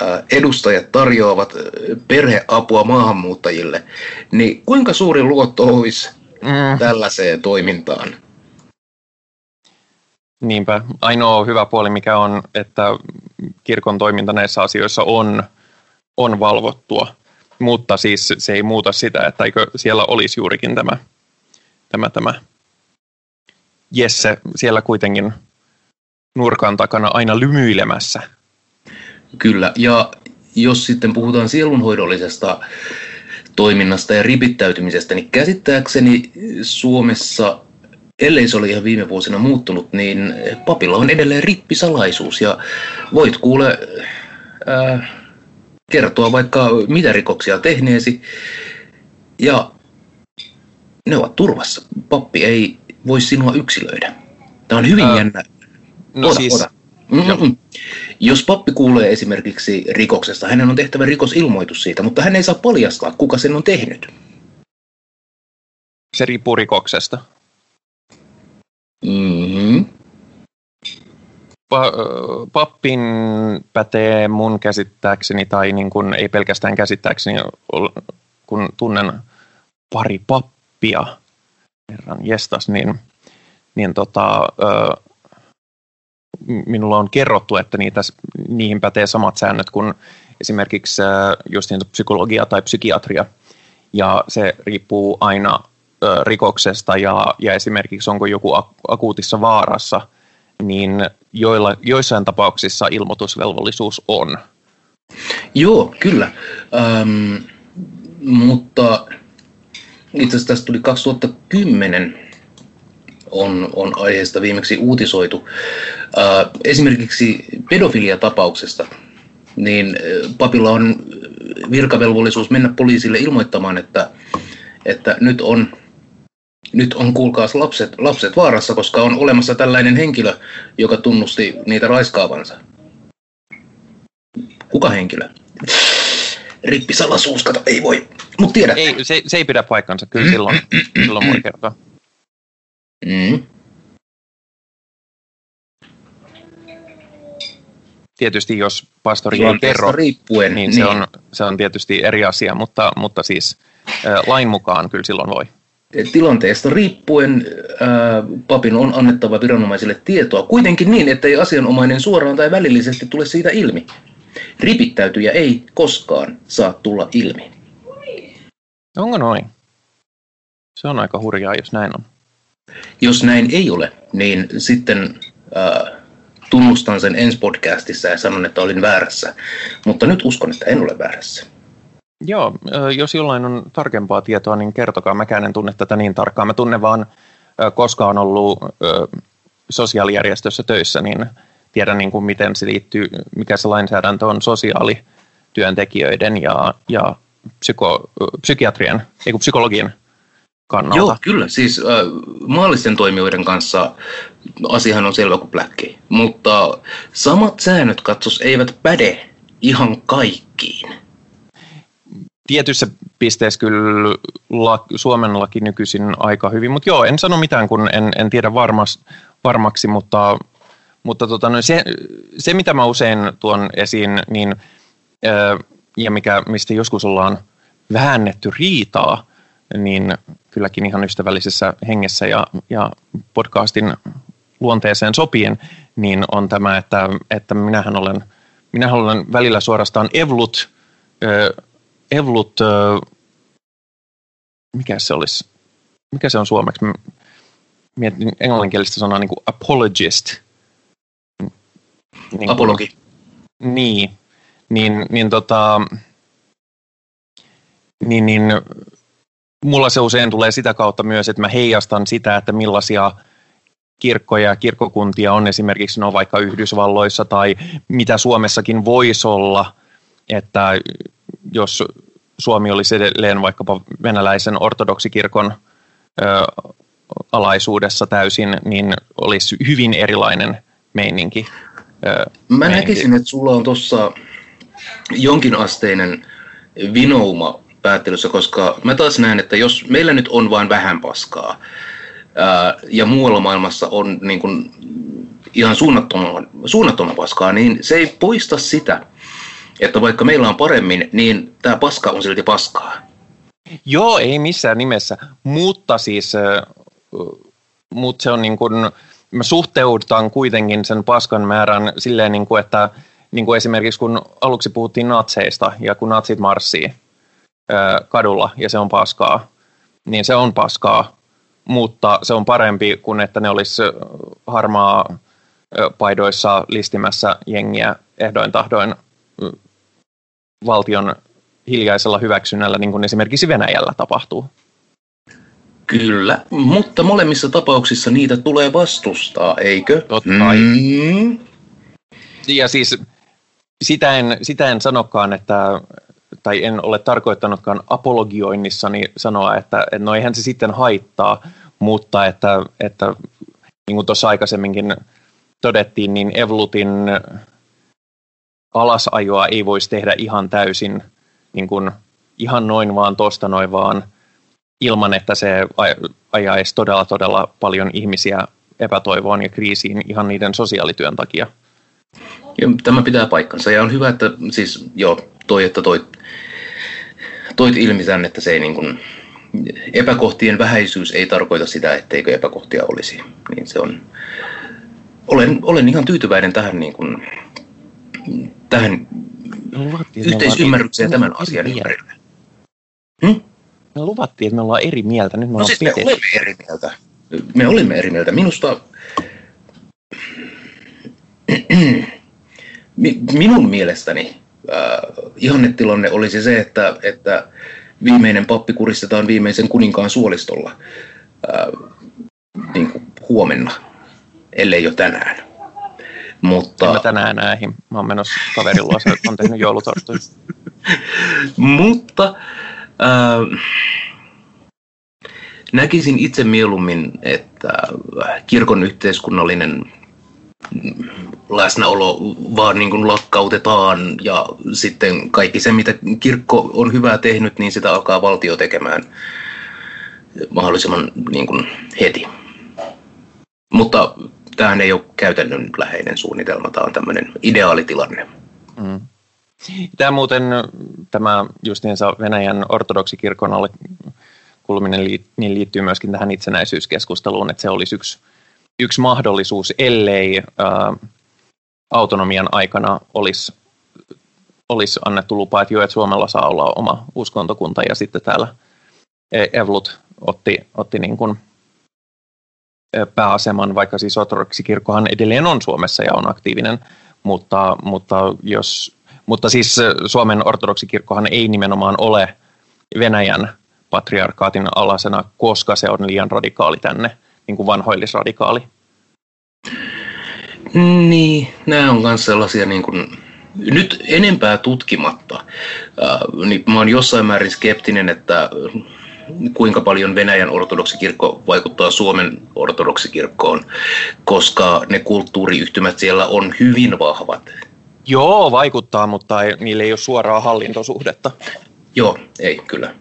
äh, edustajat tarjoavat perheapua maahanmuuttajille, niin kuinka suuri luotto olisi mm. tällaiseen toimintaan? Niinpä. Ainoa hyvä puoli, mikä on, että kirkon toiminta näissä asioissa on, on valvottua, mutta siis se ei muuta sitä, että eikö siellä olisi juurikin tämä, tämä, tämä Jesse siellä kuitenkin nurkan takana aina lymyilemässä. Kyllä, ja jos sitten puhutaan sielunhoidollisesta toiminnasta ja ripittäytymisestä, niin käsittääkseni Suomessa ellei se ole ihan viime vuosina muuttunut, niin papilla on edelleen rippisalaisuus ja voit kuule ää, kertoa vaikka mitä rikoksia tehneesi ja ne ovat turvassa. Pappi ei voi sinua yksilöidä. Tämä on hyvin Ää, jännä. No oda, siis, oda. Mm-mm. Jos pappi kuulee esimerkiksi rikoksesta, hänen on tehtävä rikosilmoitus siitä, mutta hän ei saa paljastaa, kuka sen on tehnyt. Se riippuu rikoksesta. Mm-hmm. Pa- pappin pätee mun käsittääkseni, tai niin kun, ei pelkästään käsittääkseni, kun tunnen pari pappia, herran jestas, niin, niin tota, minulla on kerrottu, että niitä, niihin pätee samat säännöt kuin esimerkiksi just niin psykologia tai psykiatria. Ja se riippuu aina rikoksesta ja, ja esimerkiksi onko joku akuutissa vaarassa, niin joilla, joissain tapauksissa ilmoitusvelvollisuus on. Joo, kyllä. Ähm, mutta itse asiassa tästä tuli 2010 on, on aiheesta viimeksi uutisoitu. Äh, esimerkiksi pedofiliatapauksesta, niin papilla on virkavelvollisuus mennä poliisille ilmoittamaan, että, että nyt on nyt on kuulkaas lapset, lapset vaarassa, koska on olemassa tällainen henkilö, joka tunnusti niitä raiskaavansa. Kuka henkilö? Rippi salasuus, kato, ei voi. Mut tiedät. Ei, se, se ei pidä paikkansa, kyllä silloin, silloin voi kertoa. Mm. Tietysti jos pastori ei kerro, riippuen, niin, niin. Se, on, se on tietysti eri asia, mutta, mutta siis äh, lain mukaan kyllä silloin voi. Tilanteesta riippuen äh, papin on annettava viranomaisille tietoa, kuitenkin niin, ettei asianomainen suoraan tai välillisesti tule siitä ilmi. Ripittäytyjä ei koskaan saa tulla ilmi. Onko noin? Se on aika hurjaa, jos näin on. Jos näin ei ole, niin sitten äh, tunnustan sen ensi podcastissa ja sanon, että olin väärässä. Mutta nyt uskon, että en ole väärässä. Joo, jos jollain on tarkempaa tietoa, niin kertokaa. Mäkään en tunne tätä niin tarkkaan. Mä tunnen vaan, koska on ollut sosiaalijärjestössä töissä, niin tiedän niin kuin miten se liittyy, mikä se lainsäädäntö on sosiaalityöntekijöiden ja, ja psyko, psykiatrien, ei psykologien kannalta. Joo, kyllä. Siis äh, maallisten toimijoiden kanssa asiahan on selvä kuin pläkki. Mutta samat säännöt katsos eivät päde ihan kaikkiin. Tietyssä pisteessä kyllä la, Suomen laki nykyisin aika hyvin, mutta joo, en sano mitään, kun en, en tiedä varmas, varmaksi, mutta, mutta tota, no se, se, mitä mä usein tuon esiin, niin, ää, ja mikä, mistä joskus ollaan väännetty riitaa, niin kylläkin ihan ystävällisessä hengessä ja, ja podcastin luonteeseen sopien, niin on tämä, että, että minähän olen, minähän olen välillä suorastaan evlut, äh, evlut mikä se olisi, mikä se on suomeksi? Mietin englanninkielistä sanaa niin kuin apologist. Niin Apologi. Niin, niin, niin, tota, niin, niin mulla se usein tulee sitä kautta myös, että mä heijastan sitä, että millaisia kirkkoja ja kirkkokuntia on esimerkiksi no vaikka Yhdysvalloissa tai mitä Suomessakin voisi olla, että jos Suomi olisi edelleen vaikkapa venäläisen ortodoksikirkon ö, alaisuudessa täysin, niin olisi hyvin erilainen meininki. Ö, Mä meininki. näkisin, että sulla on tuossa jonkinasteinen vinouma päättelyssä, koska mä taas näen, että jos meillä nyt on vain vähän paskaa ää, ja muualla maailmassa on niin kuin ihan suunnattoman, suunnattoman paskaa, niin se ei poista sitä, että vaikka meillä on paremmin, niin tämä paska on silti paskaa. Joo, ei missään nimessä, mutta siis mutta se on niin kuin, me suhteudutaan kuitenkin sen paskan määrän silleen, niin kuin, että niin kuin esimerkiksi kun aluksi puhuttiin natseista ja kun natsit marssii, kadulla ja se on paskaa, niin se on paskaa, mutta se on parempi kuin että ne olisi harmaa paidoissa listimässä jengiä ehdoin tahdoin valtion hiljaisella hyväksynnällä, niin kuin esimerkiksi Venäjällä tapahtuu. Kyllä, mutta molemmissa tapauksissa niitä tulee vastustaa, eikö? Totta mm. Ja siis sitä en, sitä en sanokaan, että, tai en ole tarkoittanutkaan apologioinnissani sanoa, että, että no eihän se sitten haittaa, mutta että, että niin kuin tuossa aikaisemminkin todettiin, niin Evlutin alasajoa ei voisi tehdä ihan täysin niin kuin, ihan noin vaan tosta noin vaan ilman, että se ajaisi todella todella paljon ihmisiä epätoivoon ja kriisiin ihan niiden sosiaalityön takia. Ja tämä pitää paikkansa ja on hyvä, että siis joo, toi, että toi, toit ilmi tämän, että se ei niin kuin, epäkohtien vähäisyys ei tarkoita sitä, etteikö epäkohtia olisi. Niin se on, olen, olen ihan tyytyväinen tähän, niin kuin, tähän yhteisymmärrykseen tämän asian ympärillä. Hmm? Me luvattiin, että me ollaan eri mieltä. Nyt me, no siis me olemme eri mieltä. Me olimme eri mieltä. Minusta minun mielestäni äh, ihannetilanne olisi se, että, että viimeinen pappi kuristetaan viimeisen kuninkaan suolistolla äh, niin kuin huomenna, ellei jo tänään. Mutta... En mä tänään näihin. Mä oon menossa kaverin luo, on tehnyt joulutorttuja. [laughs] Mutta äh, näkisin itse mieluummin, että kirkon yhteiskunnallinen läsnäolo vaan niin kuin lakkautetaan ja sitten kaikki se, mitä kirkko on hyvää tehnyt, niin sitä alkaa valtio tekemään mahdollisimman niin kuin heti. Mutta tämähän ei ole käytännön läheinen suunnitelma, tämä on tämmöinen ideaalitilanne. Mm. Tämä muuten, tämä justiinsa Venäjän ortodoksikirkon alle kulminen niin liittyy myöskin tähän itsenäisyyskeskusteluun, että se olisi yksi, yksi mahdollisuus, ellei ää, autonomian aikana olisi, olisi annettu lupa, että jo, että Suomella saa olla oma uskontokunta ja sitten täällä e, Evlut otti, otti niin kuin pääaseman, vaikka siis ortodoksikirkkohan edelleen on Suomessa ja on aktiivinen, mutta, mutta, jos, mutta siis Suomen ortodoksikirkkohan ei nimenomaan ole Venäjän patriarkaatin alasena, koska se on liian radikaali tänne, niin kuin vanhoillisradikaali. Niin, nämä on myös sellaisia niin kuin, nyt enempää tutkimatta, äh, niin mä oon jossain määrin skeptinen, että kuinka paljon Venäjän ortodoksikirkko vaikuttaa Suomen ortodoksikirkkoon, koska ne kulttuuriyhtymät siellä on hyvin vahvat. Joo, vaikuttaa, mutta ei, niillä ei ole suoraa hallintosuhdetta. Joo, ei, kyllä.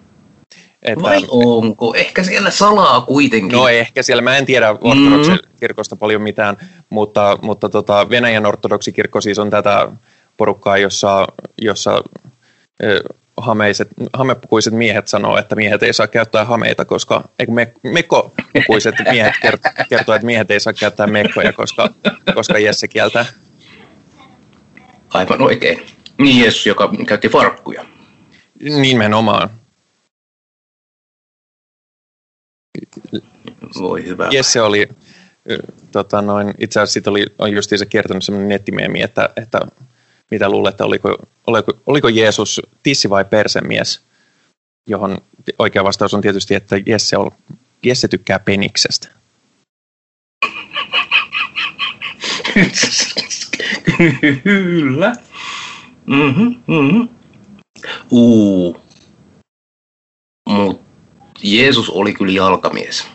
Että, Vai onko? Ehkä siellä salaa kuitenkin. No ehkä siellä, mä en tiedä ortodoksikirkosta mm. paljon mitään, mutta, mutta tota, Venäjän ortodoksikirkko siis on tätä porukkaa, jossa, jossa hameiset, hamepukuiset miehet sanoo, että miehet ei saa käyttää hameita, koska eikö me, mekkopukuiset miehet kertoo, että miehet ei saa käyttää mekkoja, koska, koska Jesse kieltää. Aivan oikein. Niin Jeesus, joka käytti farkkuja. Nimenomaan. Voi hyvä. Jesse oli, tota noin, itse asiassa siitä oli, on se kertonut sellainen nettimeemi, että, että mitä luulette, oliko, oliko, oliko Jeesus tissi vai persemies, johon oikea vastaus on tietysti, että Jesse, on, Jesse tykkää peniksestä. Kyllä. Mm-hmm, mm-hmm. Uu. Mut Jeesus oli kyllä jalkamies.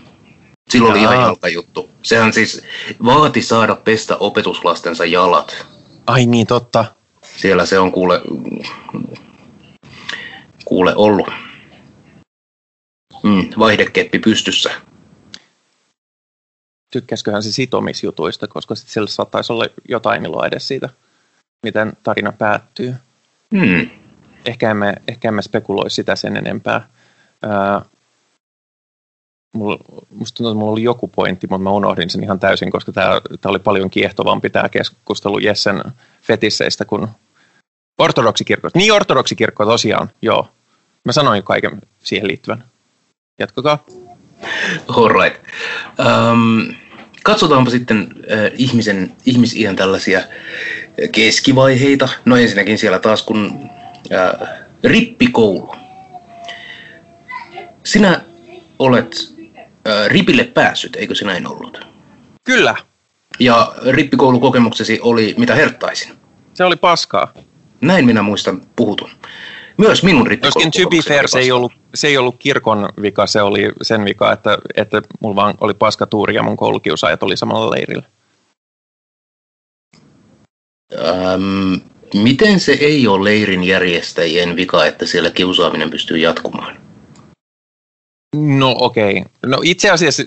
Silloin oli ihan jalkajuttu. Sehän siis vaati saada pestä opetuslastensa jalat. Ai niin, totta. Siellä se on kuule, kuule ollut. Mm, vaihdekeppi pystyssä. Tykkäsköhän se sitomisjutuista, koska sitten sillä saattaisi olla jotain iloa edes siitä, miten tarina päättyy. Hmm. Ehkä, emme, ehkä emme spekuloi sitä sen enempää. Ää, mulla, musta tuntuu, että mulla oli joku pointti, mutta mä unohdin sen ihan täysin, koska tämä, tämä oli paljon kiehtovampi tämä keskustelu Jessen fetisseistä kuin ortodoksikirkko. Niin ortodoksikirkko tosiaan, joo. Mä sanoin kaiken siihen liittyvän. Jatkakaa. All right. Um, katsotaanpa sitten äh, ihmisen, ihmisiän tällaisia keskivaiheita. No ensinnäkin siellä taas kun äh, rippikoulu. Sinä olet ripille päässyt, eikö se näin ollut? Kyllä. Ja rippikoulukokemuksesi oli mitä herttaisin. Se oli paskaa. Näin minä muistan puhutun. Myös minun rippikoulukokemukseni to be fair, se ei, ollut, se ei ollut kirkon vika, se oli sen vika, että, että mulla vaan oli paska tuuri ja mun koulukiusaajat oli samalla leirillä. Ähm, miten se ei ole leirin järjestäjien vika, että siellä kiusaaminen pystyy jatkumaan? No okei. Okay. No itse asiassa,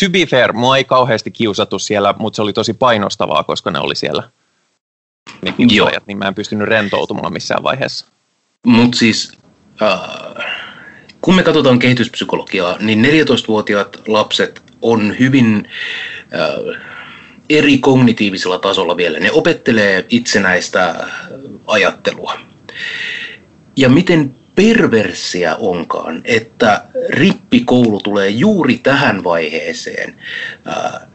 to be fair, mua ei kauheasti kiusattu siellä, mutta se oli tosi painostavaa, koska ne oli siellä ne kiusaajat, niin mä en pystynyt rentoutumaan missään vaiheessa. Mutta siis, äh, kun me katsotaan kehityspsykologiaa, niin 14-vuotiaat lapset on hyvin äh, eri kognitiivisella tasolla vielä. Ne opettelee itsenäistä ajattelua. Ja miten perversiä onkaan, että rippikoulu tulee juuri tähän vaiheeseen ää,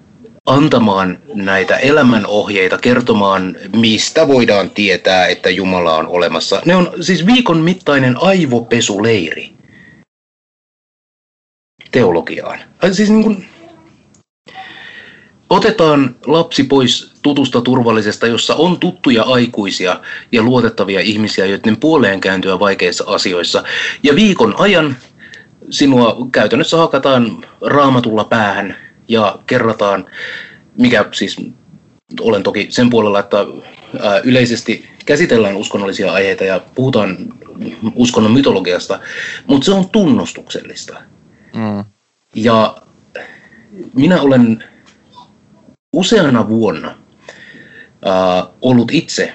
antamaan näitä elämänohjeita, kertomaan, mistä voidaan tietää, että Jumala on olemassa. Ne on siis viikon mittainen aivopesuleiri teologiaan. Siis niin kuin, Otetaan lapsi pois tutusta turvallisesta, jossa on tuttuja aikuisia ja luotettavia ihmisiä, joiden puoleen kääntyä vaikeissa asioissa. Ja viikon ajan sinua käytännössä hakataan raamatulla päähän ja kerrataan, mikä siis olen toki sen puolella, että yleisesti käsitellään uskonnollisia aiheita ja puhutaan uskonnon mytologiasta, mutta se on tunnustuksellista. Mm. Ja minä olen useana vuonna äh, ollut itse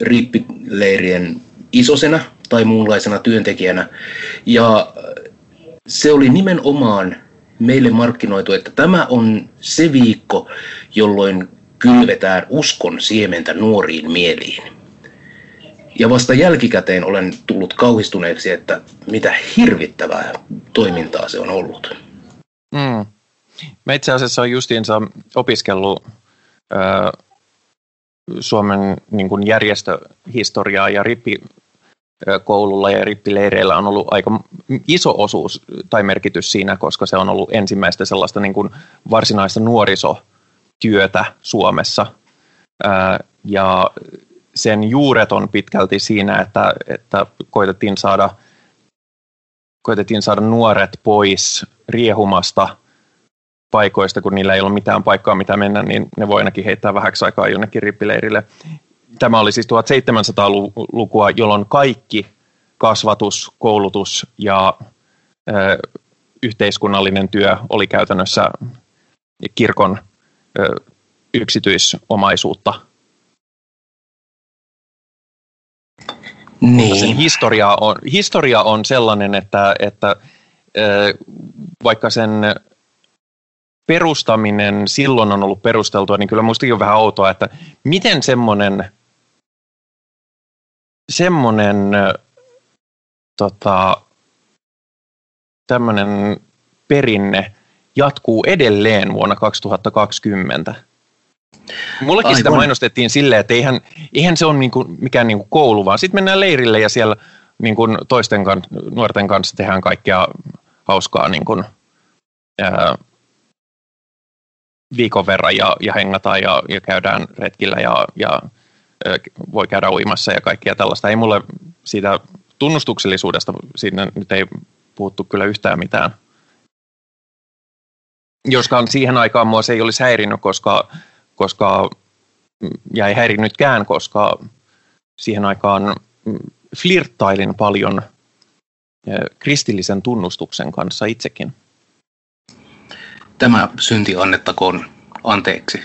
rippileirien isosena tai muunlaisena työntekijänä. Ja se oli nimenomaan meille markkinoitu, että tämä on se viikko, jolloin kylvetään uskon siementä nuoriin mieliin. Ja vasta jälkikäteen olen tullut kauhistuneeksi, että mitä hirvittävää toimintaa se on ollut. Mm. Mä itse asiassa olen justiinsa opiskellut ö, Suomen niin kuin järjestöhistoriaa ja rippikoululla ja rippileireillä on ollut aika iso osuus tai merkitys siinä, koska se on ollut ensimmäistä sellaista niin kuin varsinaista nuorisotyötä Suomessa. Ja sen juuret on pitkälti siinä, että, että koitettiin saada koitettiin saada nuoret pois riehumasta – paikoista, kun niillä ei ole mitään paikkaa, mitä mennä, niin ne voi ainakin heittää vähäksi aikaa jonnekin rippileirille. Tämä oli siis 1700-lukua, jolloin kaikki kasvatus, koulutus ja ö, yhteiskunnallinen työ oli käytännössä kirkon ö, yksityisomaisuutta. Niin. Sen historia, on, historia on sellainen, että, että vaikka sen perustaminen silloin on ollut perusteltua, niin kyllä mustakin on vähän outoa, että miten semmoinen semmoinen tota, tämmöinen perinne jatkuu edelleen vuonna 2020. Mullekin Aivan. sitä mainostettiin silleen, että eihän, eihän se ole niinku mikään niinku koulu, vaan sitten mennään leirille ja siellä niinku toisten kan, nuorten kanssa tehdään kaikkea hauskaa niinku, ää, viikon verran ja, ja hengataan ja, ja käydään retkillä ja, ja voi käydä uimassa ja kaikkia tällaista. Ei mulle siitä tunnustuksellisuudesta, siinä nyt ei puhuttu kyllä yhtään mitään. Joskaan siihen aikaan mua se ei olisi häirinnyt, koska, koska ja ei häirinnytkään, koska siihen aikaan flirttailin paljon kristillisen tunnustuksen kanssa itsekin tämä synti annettakoon anteeksi.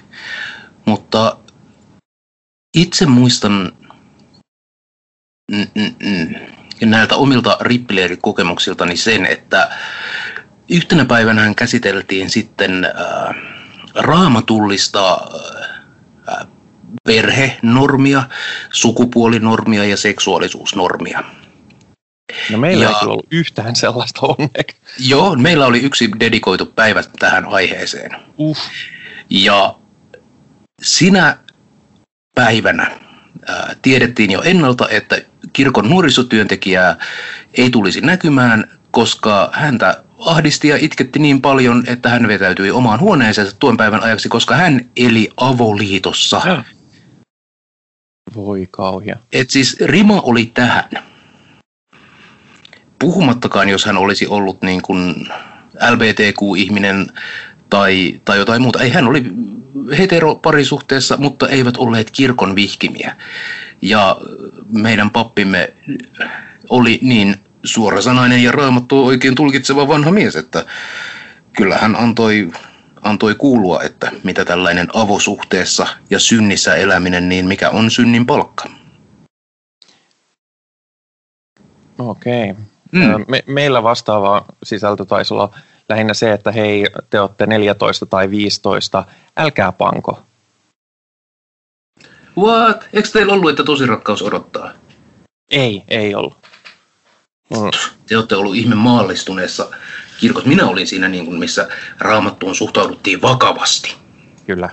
Mutta itse muistan näiltä omilta rippileirikokemuksiltani sen, että yhtenä päivänä käsiteltiin sitten äh, raamatullista äh, perhenormia, sukupuolinormia ja seksuaalisuusnormia. No meillä ja, ei ollut yhtään sellaista onneksi. Joo, meillä oli yksi dedikoitu päivä tähän aiheeseen. Uh. Ja sinä päivänä ää, tiedettiin jo ennalta, että kirkon nuorisotyöntekijää ei tulisi näkymään, koska häntä ahdisti ja itketti niin paljon, että hän vetäytyi omaan huoneeseensa tuon päivän ajaksi, koska hän eli avoliitossa. Ja. Voi kauhia. Et siis rima oli tähän. Puhumattakaan, jos hän olisi ollut niin kuin LBTQ-ihminen tai, tai jotain muuta. Ei, hän oli heteroparisuhteessa, mutta eivät olleet kirkon vihkimiä. Ja meidän pappimme oli niin suorasanainen ja raamattu oikein tulkitseva vanha mies, että kyllä hän antoi, antoi kuulua, että mitä tällainen avosuhteessa ja synnissä eläminen, niin mikä on synnin palkka. Okei. Okay. Mm. Me, meillä vastaava sisältö taisi olla lähinnä se, että hei, te olette 14 tai 15, älkää panko. What? Eikö teillä ollut, että tosi rakkaus odottaa? Ei, ei ollut. Mm. Te olette ollut ihme maallistuneessa kirkot. Minä olin siinä, niin kuin, missä raamattuun suhtauduttiin vakavasti. Kyllä,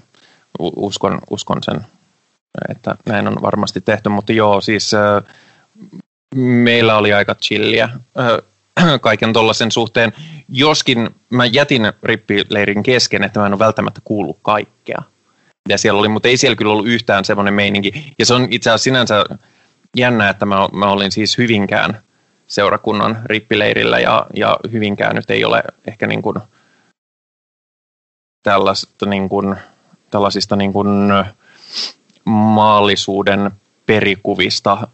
uskon, uskon sen, että näin on varmasti tehty. Mutta joo, siis äh, meillä oli aika chilliä äh, [clears throat] kaiken tuollaisen suhteen. Joskin mä jätin rippileirin kesken, että mä en ole välttämättä kuullut kaikkea. Ja siellä oli, mutta ei siellä kyllä ollut yhtään semmoinen meininki. Ja se on itse asiassa sinänsä jännä, että mä, mä olin siis Hyvinkään seurakunnan rippileirillä ja, ja Hyvinkään nyt ei ole ehkä niin kuin tällaista niin kuin, tällaisista niin kuin maallisuuden perikuvista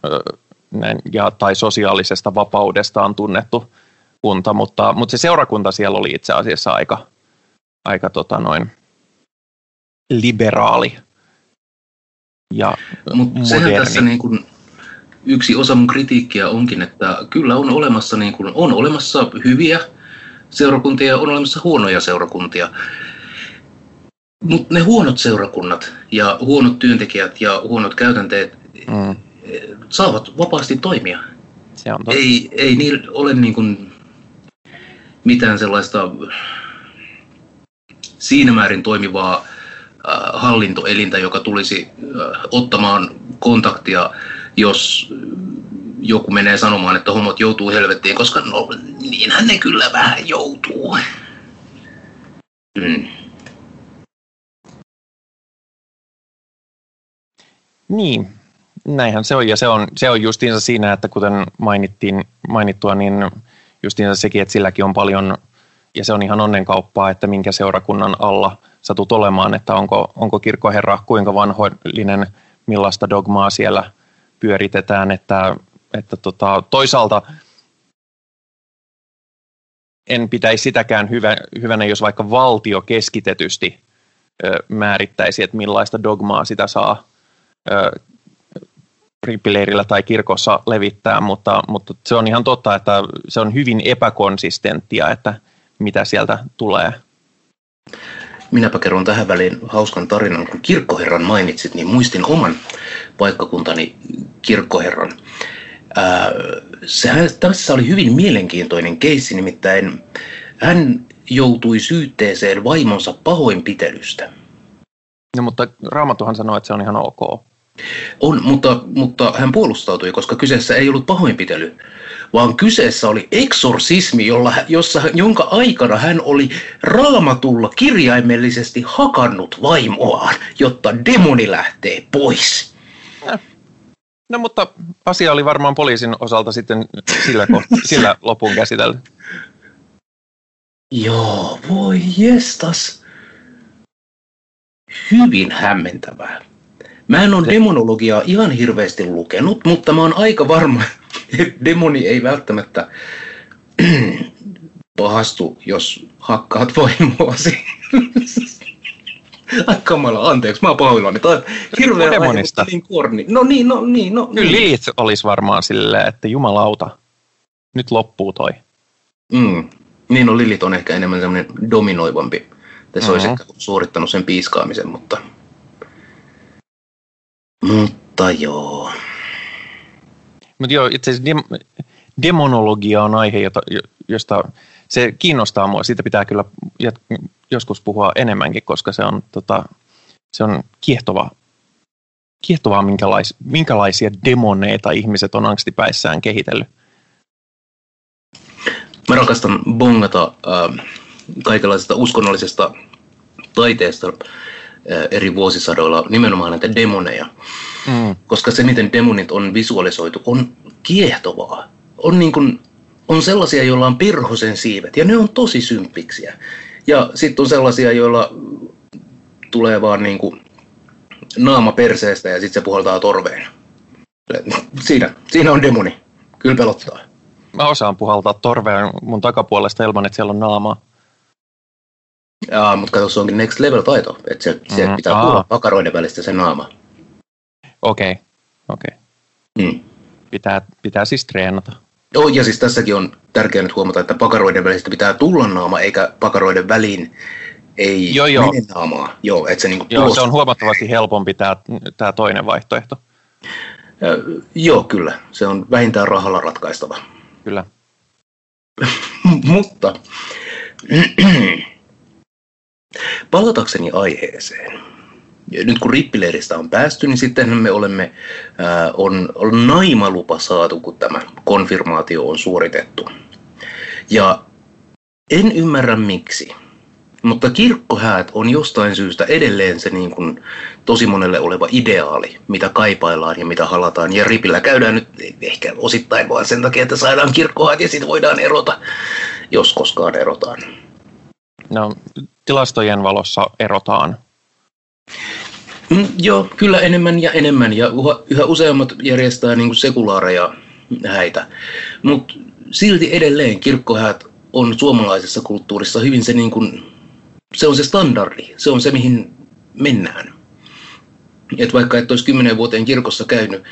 ja, tai sosiaalisesta vapaudesta on tunnettu kunta, mutta, mutta se seurakunta siellä oli itse asiassa aika, aika tota noin, liberaali ja Mut moderni. Sehän tässä niin kuin yksi osa mun kritiikkiä onkin, että kyllä on olemassa, niin kuin, on olemassa hyviä seurakuntia ja on olemassa huonoja seurakuntia. Mutta ne huonot seurakunnat ja huonot työntekijät ja huonot käytänteet mm. saavat vapaasti toimia. Se on ei, ei niillä ole niin kuin mitään sellaista siinä määrin toimivaa hallintoelintä, joka tulisi ottamaan kontaktia jos joku menee sanomaan, että homot joutuu helvettiin, koska no niinhän ne kyllä vähän joutuu. Mm. Niin, näinhän se on. Ja se on, se on justiinsa siinä, että kuten mainittiin, mainittua, niin justiinsa sekin, että silläkin on paljon, ja se on ihan onnenkauppaa, että minkä seurakunnan alla satut olemaan, että onko, onko kirkkoherra kuinka vanhoillinen, millaista dogmaa siellä pyöritetään, että, että tota, toisaalta en pitäisi sitäkään hyvä, hyvänä, jos vaikka valtio keskitetysti ö, määrittäisi, että millaista dogmaa sitä saa ö, rippileirillä tai kirkossa levittää, mutta, mutta se on ihan totta, että se on hyvin epäkonsistenttia, että mitä sieltä tulee. Minäpä kerron tähän väliin hauskan tarinan. Kun kirkkoherran mainitsit, niin muistin oman paikkakuntani kirkkoherran. Ää, sehän, tässä oli hyvin mielenkiintoinen keissi, nimittäin hän joutui syytteeseen vaimonsa pahoinpitelystä. No, mutta Raamattuhan sanoi, että se on ihan ok. On, mutta, mutta hän puolustautui, koska kyseessä ei ollut pahoinpitely, vaan kyseessä oli eksorsismi, jolla, jossa, jonka aikana hän oli raamatulla kirjaimellisesti hakannut vaimoaan, jotta demoni lähtee pois. No mutta asia oli varmaan poliisin osalta sitten sillä, koht- [laughs] sillä lopun käsitelty. Joo, voi jestas. Hyvin hämmentävää. Mä en ole demonologiaa ihan hirveästi lukenut, mutta mä oon aika varma, että demoni ei välttämättä [clears throat] pahastu, jos hakkaat vaimoasi. [laughs] Ai kamala, anteeksi, mä oon pahoillani. Tämä on hirveä demonista. niin korni. No niin, no niin, no Kyllä niin. Lilith olisi varmaan silleen, että jumalauta, nyt loppuu toi. Mm. Niin, no Lilith on ehkä enemmän semmoinen dominoivampi. Tässä uh-huh. olisi suorittanut sen piiskaamisen, mutta mutta joo. Mutta joo, itse asiassa dem- demonologia on aihe, jota, josta se kiinnostaa mua. Siitä pitää kyllä joskus puhua enemmänkin, koska se on, tota, se on kiehtova, kiehtovaa, minkälais, minkälaisia demoneita ihmiset on angstipäissään kehitellyt. Mä rakastan bongata äh, kaikenlaisesta uskonnollisesta taiteesta eri vuosisadoilla nimenomaan näitä demoneja. Mm. Koska se, miten demonit on visualisoitu, on kiehtovaa. On, niin kuin, on sellaisia, joilla on pirhosen siivet, ja ne on tosi symppiksiä. Ja sitten on sellaisia, joilla tulee vaan niin kuin naama perseestä ja sitten se puhaltaa torveen. Siinä, siinä on demoni. Kyllä pelottaa. Mä osaan puhaltaa torveen mun takapuolesta ilman, että siellä on naamaa. Jaa, mutta kato, se onkin next level taito, että se, mm, se pitää kuulla pakaroiden välistä se naama. Okei, okay. okei. Okay. Mm. Pitää, pitää siis treenata. Joo, ja siis tässäkin on tärkeää nyt huomata, että pakaroiden välistä pitää tulla naama, eikä pakaroiden väliin ei joo, joo. mene naamaa. Joo, että se, niin joo, se on huomattavasti helpompi tämä toinen vaihtoehto. Ja, joo, kyllä. Se on vähintään rahalla ratkaistava. Kyllä. [laughs] Mutta [clears throat] palatakseni aiheeseen. Nyt kun rippileiristä on päästy, niin sitten me olemme, ää, on, on naimalupa saatu, kun tämä konfirmaatio on suoritettu. Ja en ymmärrä miksi. Mutta kirkkohäät on jostain syystä edelleen se niin kuin tosi monelle oleva ideaali, mitä kaipaillaan ja mitä halataan. Ja ripillä käydään nyt ehkä osittain vaan sen takia, että saadaan kirkkohäät ja sitten voidaan erota, jos koskaan erotaan. No, tilastojen valossa erotaan. Mm, joo, kyllä enemmän ja enemmän. Ja yhä useammat järjestää niin kuin sekulaareja häitä. Mutta silti edelleen kirkkohäät on suomalaisessa kulttuurissa hyvin se niin kuin se on se standardi, se on se mihin mennään. Et vaikka et olisi kymmenen vuoteen kirkossa käynyt,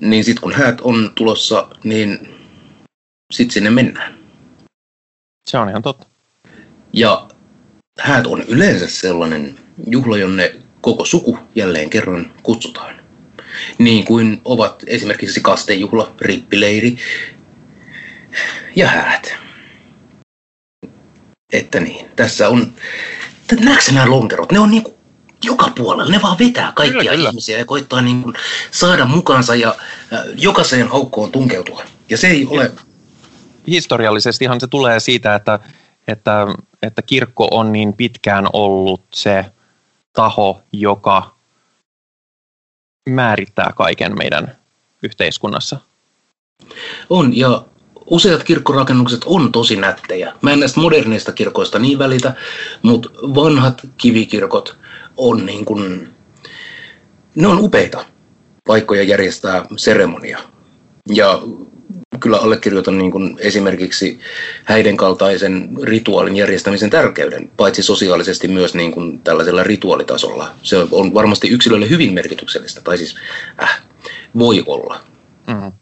niin sitten kun häät on tulossa, niin sitten sinne mennään. Se on ihan totta. Ja häät on yleensä sellainen juhla, jonne koko suku jälleen kerran kutsutaan. Niin kuin ovat esimerkiksi kastejuhla, rippileiri ja häät. Että niin, tässä on, näetkö nämä lonkerot, ne on niin kuin joka puolella, ne vaan vetää kaikkia kyllä, kyllä. ihmisiä ja koittaa niin kuin saada mukaansa ja jokaiseen aukkoon tunkeutua. Ja se ei ole... Historiallisestihan se tulee siitä, että, että, että kirkko on niin pitkään ollut se taho, joka määrittää kaiken meidän yhteiskunnassa. On, ja useat kirkkorakennukset on tosi nättejä. Mä en näistä moderneista kirkoista niin välitä, mutta vanhat kivikirkot on niin kuin, ne on upeita paikkoja järjestää seremonia. Ja kyllä allekirjoitan niin kuin esimerkiksi häiden kaltaisen rituaalin järjestämisen tärkeyden, paitsi sosiaalisesti myös niin kuin tällaisella rituaalitasolla. Se on varmasti yksilölle hyvin merkityksellistä, tai siis äh, voi olla. Mm-hmm.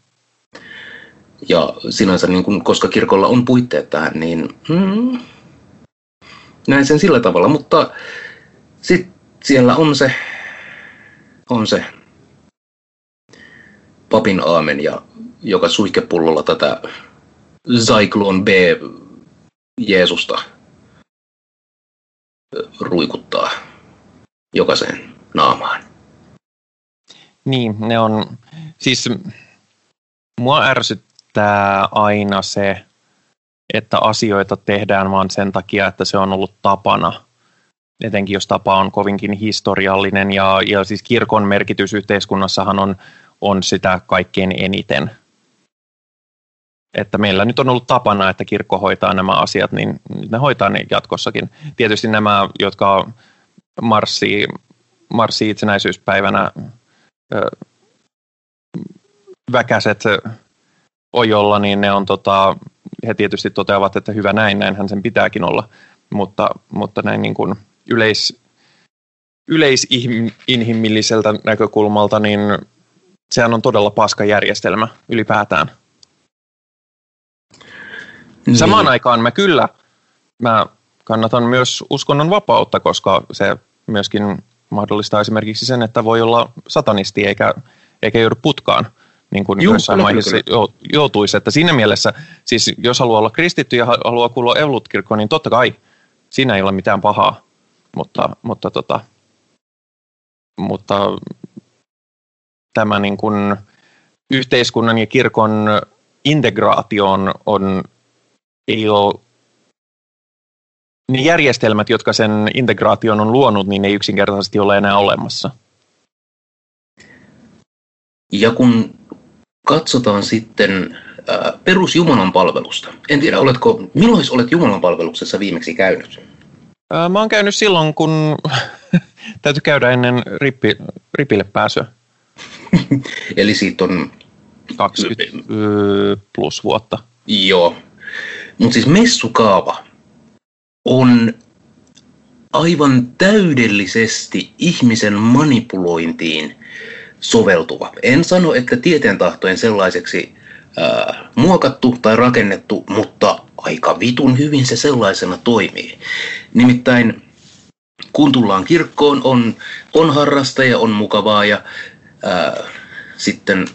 Ja sinänsä, niin kun, koska kirkolla on puitteet tähän, niin mm, näin sen sillä tavalla. Mutta sitten siellä on se, on se papin aamen, ja joka suihkepullolla tätä Zyklon B Jeesusta ruikuttaa jokaiseen naamaan. Niin, ne on, siis mua ärsyt, riittää aina se, että asioita tehdään vaan sen takia, että se on ollut tapana. Etenkin jos tapa on kovinkin historiallinen ja, ja siis kirkon merkitys yhteiskunnassahan on, on sitä kaikkein eniten. Että meillä nyt on ollut tapana, että kirkko hoitaa nämä asiat, niin ne hoitaa ne jatkossakin. Tietysti nämä, jotka marssii, marssii itsenäisyyspäivänä väkäiset ojolla, niin ne on tota, he tietysti toteavat, että hyvä näin, näinhän sen pitääkin olla, mutta, mutta näin niin kuin yleis, yleisinhimilliseltä näkökulmalta, niin sehän on todella paska järjestelmä ylipäätään. Niin. Samaan aikaan mä kyllä, mä kannatan myös uskonnon vapautta, koska se myöskin mahdollistaa esimerkiksi sen, että voi olla satanisti eikä, eikä joudu putkaan niin kuin Juh, jossain vaiheessa joutuisi. Että siinä mielessä, siis jos haluaa olla kristitty ja haluaa kuulua Evolut-kirkkoon, niin totta kai siinä ei ole mitään pahaa. Mutta, mutta, tota, mutta tämä niin kuin yhteiskunnan ja kirkon integraation on, ei ole ne järjestelmät, jotka sen integraation on luonut, niin ei yksinkertaisesti ole enää olemassa. Ja kun katsotaan sitten äh, perusjumalan palvelusta. En tiedä, oletko, milloin olet Jumalan palveluksessa viimeksi käynyt? Mä oon käynyt silloin, kun [laughs] täytyy käydä ennen rippi, ripille pääsyä. [laughs] Eli siitä on... 20 plus vuotta. Joo. Mutta siis messukaava on aivan täydellisesti ihmisen manipulointiin soveltuva. En sano, että tieteen tahtojen sellaiseksi ää, muokattu tai rakennettu, mutta aika vitun hyvin se sellaisena toimii. Nimittäin kun tullaan kirkkoon, on, on harrasta ja on mukavaa ja ää, sitten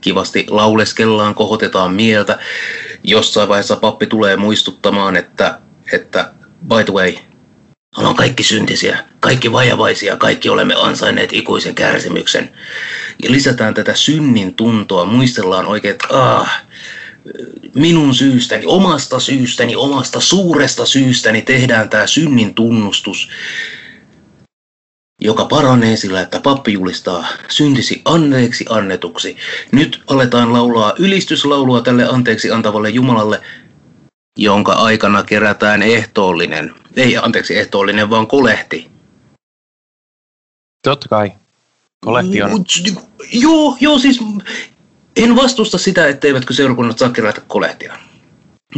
kivasti lauleskellaan, kohotetaan mieltä. Jossain vaiheessa pappi tulee muistuttamaan, että, että by the way, ollaan kaikki syntisiä, kaikki vajavaisia, kaikki olemme ansainneet ikuisen kärsimyksen. Ja lisätään tätä synnin tuntoa, muistellaan oikein, että ah, minun syystäni, omasta syystäni, omasta suuresta syystäni tehdään tämä synnin tunnustus, joka paranee sillä, että pappi julistaa syntisi anteeksi annetuksi. Nyt aletaan laulaa ylistyslaulua tälle anteeksi antavalle Jumalalle, jonka aikana kerätään ehtoollinen. Ei anteeksi ehtoollinen, vaan kolehti. Totta kai. Kolehti on... Joo, joo, siis en vastusta sitä, etteivätkö seurakunnat saa kerätä kolehtia.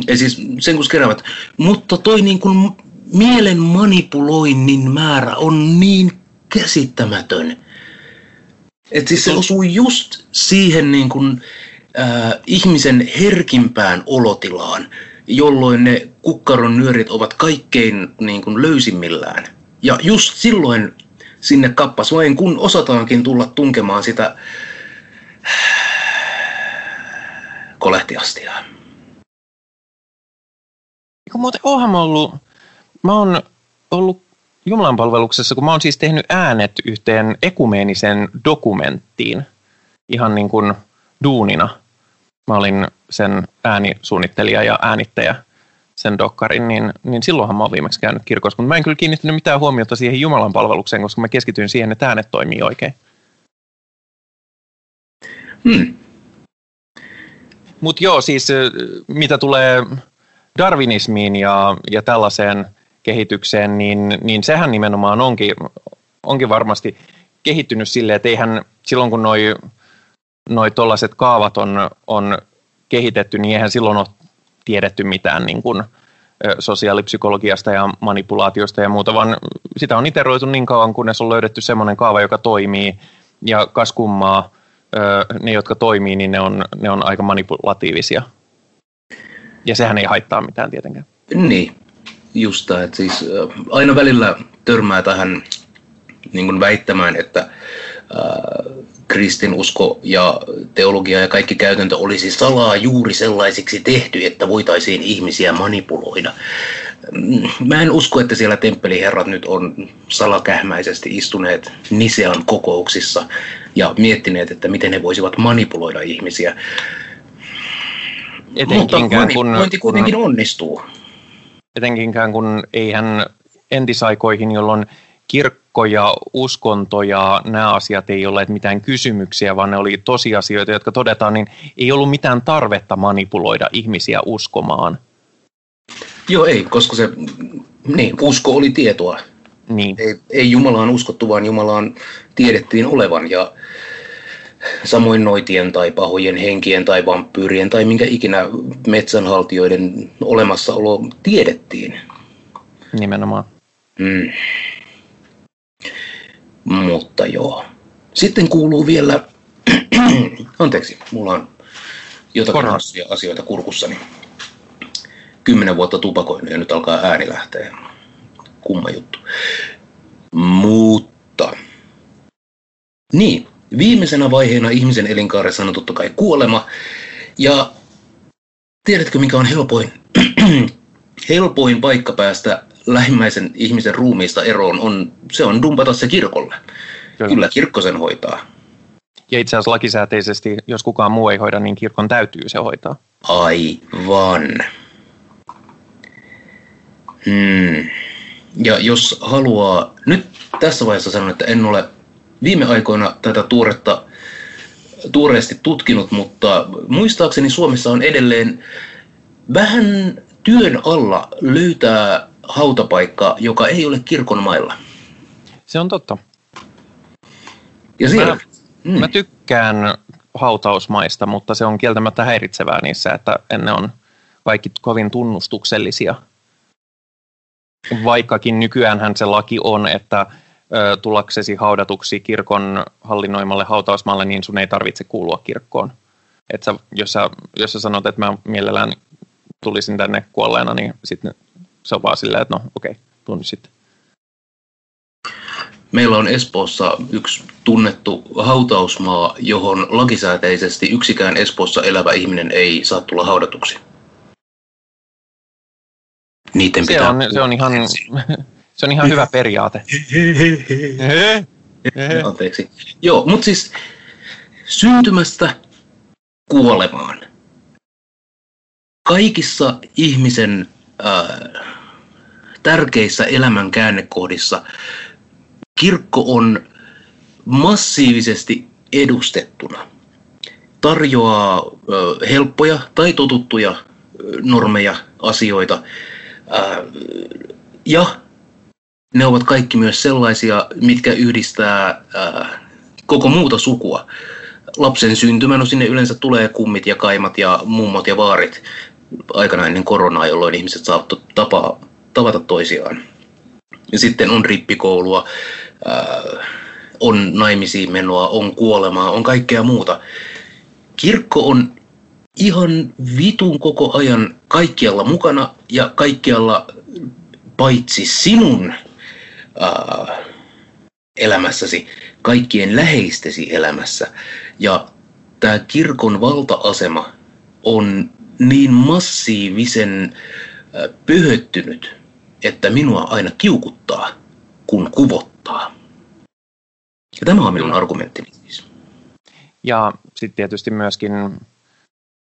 Ei siis sen kun keräävät. Mutta toi niin kuin mielen manipuloinnin määrä on niin käsittämätön. Että siis se osuu just siihen niin kuin, äh, ihmisen herkimpään olotilaan, jolloin ne kukkaron nyörit ovat kaikkein niin kuin, löysimmillään. Ja just silloin sinne kappas vain, kun osataankin tulla tunkemaan sitä [sighs] kolehtiastiaa. Muuten onhan mä ollut, mä oon ollut Jumalan palveluksessa, kun mä oon siis tehnyt äänet yhteen ekumeenisen dokumenttiin ihan niin kuin duunina. Mä olin sen äänisuunnittelija ja äänittäjä sen dokkarin, niin, niin silloinhan mä oon viimeksi käynyt kirkossa. Mutta mä en kyllä kiinnittänyt mitään huomiota siihen Jumalan palvelukseen, koska mä keskityin siihen, että äänet toimii oikein. Hmm. Mutta joo, siis mitä tulee darwinismiin ja, ja tällaiseen kehitykseen, niin, niin sehän nimenomaan onkin, onkin varmasti kehittynyt silleen, että eihän silloin kun noi, noi tollaiset kaavat on, on kehitetty, niin eihän silloin ole tiedetty mitään niin kuin, sosiaalipsykologiasta ja manipulaatiosta ja muuta, vaan sitä on iteroitu niin kauan, kunnes on löydetty semmoinen kaava, joka toimii, ja kas kummaa, ne, jotka toimii, niin ne on, ne on aika manipulatiivisia. Ja sehän ei haittaa mitään tietenkään. Niin, just tämä, että siis aina välillä törmää tähän niin kuin väittämään, että äh, kristinusko ja teologia ja kaikki käytäntö olisi salaa juuri sellaisiksi tehty, että voitaisiin ihmisiä manipuloida. Mä en usko, että siellä temppeliherrat nyt on salakähmäisesti istuneet Nisean kokouksissa ja miettineet, että miten he voisivat manipuloida ihmisiä. Mutta manipulointi kun, kuitenkin onnistuu. Etenkinkään kun eihän entisaikoihin, jolloin kirkko ja uskonto ja nämä asiat ei olleet mitään kysymyksiä, vaan ne oli tosiasioita, jotka todetaan, niin ei ollut mitään tarvetta manipuloida ihmisiä uskomaan. Joo, ei, koska se niin, usko oli tietoa. Niin. Ei, ei Jumalaan uskottu, vaan Jumalaan tiedettiin olevan. Ja samoin noitien tai pahojen henkien tai vampyyrien tai minkä ikinä metsänhaltijoiden olemassaolo tiedettiin. Nimenomaan. Mm. Mutta joo. Sitten kuuluu vielä, [clears throat] anteeksi, mulla on jotakin hassuja asioita kurkussani. Kymmenen vuotta tupakoinut ja nyt alkaa ääni lähteä. Kumma juttu. Mutta, niin, viimeisenä vaiheena ihmisen elinkaaressa on totta kai kuolema. Ja tiedätkö mikä on helpoin, [clears throat] helpoin paikka päästä lähimmäisen ihmisen ruumiista eroon on, se on dumpata se kirkolle. Kyllä. Kyllä kirkko sen hoitaa. Ja itse asiassa lakisääteisesti, jos kukaan muu ei hoida, niin kirkon täytyy se hoitaa. Aivan. Hmm. Ja jos haluaa, nyt tässä vaiheessa sanon, että en ole viime aikoina tätä tuoretta, tuoreesti tutkinut, mutta muistaakseni Suomessa on edelleen vähän työn alla löytää hautapaikka, joka ei ole kirkon mailla. Se on totta. Ja siellä, Mä, mm. mä tykkään hautausmaista, mutta se on kieltämättä häiritsevää niissä, että ennen on kaikki kovin tunnustuksellisia. Vaikkakin nykyäänhän se laki on, että tullaksesi haudatuksi kirkon hallinnoimalle hautausmaalle, niin sun ei tarvitse kuulua kirkkoon. Et sä, jos, sä, jos sä sanot, että mä mielellään tulisin tänne kuolleena, niin sitten se on vaan silleen, että no okei, okay, tunnu sitten. Meillä on Espoossa yksi tunnettu hautausmaa, johon lakisääteisesti yksikään Espoossa elävä ihminen ei saa tulla haudatuksi. Niiden se, pitää on, se on ihan, se on ihan hyvä periaate. Anteeksi. Joo, mutta siis syntymästä kuolemaan. Kaikissa ihmisen äh, tärkeissä elämän käännekohdissa kirkko on massiivisesti edustettuna. Tarjoaa ö, helppoja tai totuttuja normeja, asioita. Ja ne ovat kaikki myös sellaisia, mitkä yhdistää ää, koko muuta sukua. Lapsen syntymä, no sinne yleensä tulee kummit ja kaimat ja mummot ja vaarit aikana ennen koronaa, jolloin ihmiset saavat tapaa, tavata toisiaan. Ja sitten on rippikoulua, äh, on naimisiin menoa, on kuolemaa, on kaikkea muuta. Kirkko on ihan vitun koko ajan kaikkialla mukana ja kaikkialla paitsi sinun äh, elämässäsi, kaikkien läheistesi elämässä. Ja tämä kirkon valta-asema on niin massiivisen äh, pöhöttynyt, että minua aina kiukuttaa, kun kuvottaa. Ja tämä on minun argumenttini siis. Ja sitten tietysti myöskin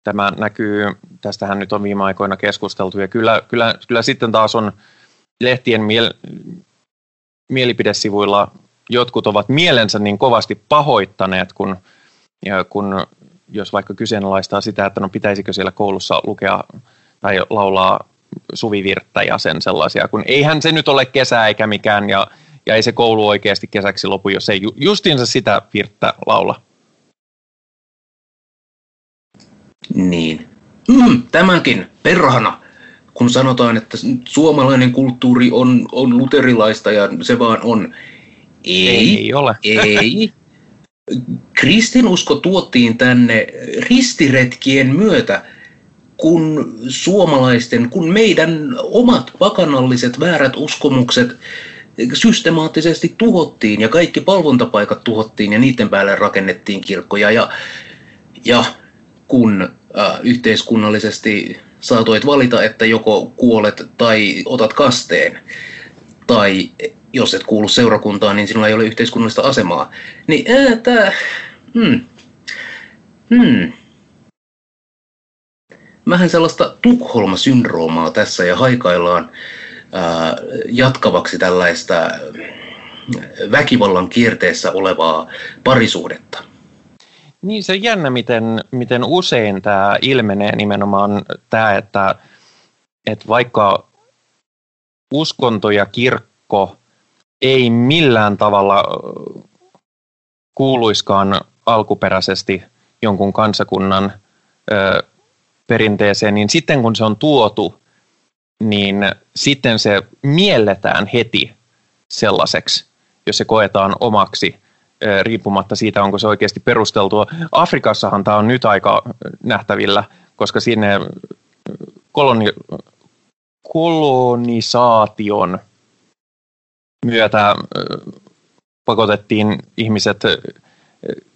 tämä näkyy, tästähän nyt on viime aikoina keskusteltu, ja kyllä, kyllä, kyllä sitten taas on lehtien miel, mielipidesivuilla jotkut ovat mielensä niin kovasti pahoittaneet, kun, ja kun jos vaikka kyseenalaistaa sitä, että no pitäisikö siellä koulussa lukea tai laulaa suvivirttä ja sen sellaisia, kun eihän se nyt ole kesä eikä mikään, ja, ja ei se koulu oikeasti kesäksi lopu, jos ei ju, justiinsa sitä virttä laula. Niin. [clears throat] Mm, tämäkin, perhana, kun sanotaan, että suomalainen kulttuuri on, on luterilaista ja se vaan on. Ei, ei ole. Ei. Kristinusko tuotiin tänne ristiretkien myötä kun suomalaisten, kun meidän omat pakanalliset väärät uskomukset systemaattisesti tuhottiin ja kaikki palvontapaikat tuhottiin ja niiden päälle rakennettiin kirkkoja ja, ja kun äh, yhteiskunnallisesti saatoit valita, että joko kuolet tai otat kasteen, tai jos et kuulu seurakuntaan, niin sinulla ei ole yhteiskunnallista asemaa. Niin äh, tämä, hmm, hmm, vähän sellaista Tukholma-syndroomaa tässä ja haikaillaan ää, jatkavaksi tällaista väkivallan kierteessä olevaa parisuhdetta. Niin se on jännä, miten, miten usein tämä ilmenee nimenomaan tämä, että, että vaikka uskonto ja kirkko ei millään tavalla kuuluiskaan alkuperäisesti jonkun kansakunnan perinteeseen, niin sitten kun se on tuotu, niin sitten se mielletään heti sellaiseksi, jos se koetaan omaksi, riippumatta siitä, onko se oikeasti perusteltua. Afrikassahan tämä on nyt aika nähtävillä, koska sinne koloni, kolonisaation myötä pakotettiin ihmiset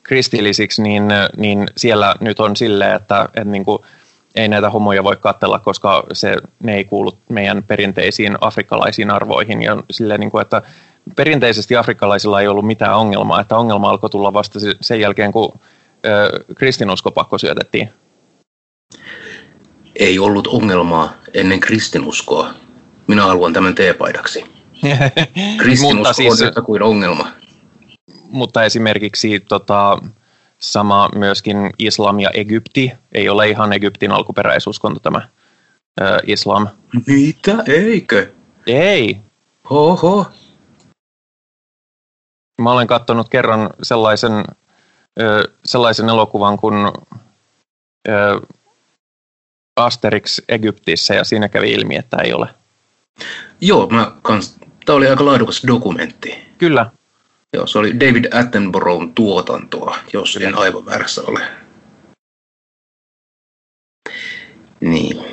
kristillisiksi, niin, niin siellä nyt on silleen, että, että niin kuin ei näitä homoja voi katsella, koska se, ne ei kuulu meidän perinteisiin afrikkalaisiin arvoihin. Ja silleen, niin kuin, että perinteisesti afrikkalaisilla ei ollut mitään ongelmaa, että ongelma alkoi tulla vasta sen jälkeen, kun ö, kristinusko pakko syötettiin. Ei ollut ongelmaa ennen kristinuskoa. Minä haluan tämän teepaidaksi. [laughs] Kristinusko siis, on ongelma. Mutta esimerkiksi tota, Sama myöskin islam ja Egypti. Ei ole ihan Egyptin alkuperäisuskonto tämä ö, islam. Mitä? Eikö? Ei. Oho. Mä olen katsonut kerran sellaisen, ö, sellaisen elokuvan kuin ö, Asterix Egyptissä ja siinä kävi ilmi, että ei ole. Joo, mä kans, tää oli aika laadukas dokumentti. Kyllä, Joo, se oli David Attenborough tuotantoa, jos en aivan väärässä ole. Niin.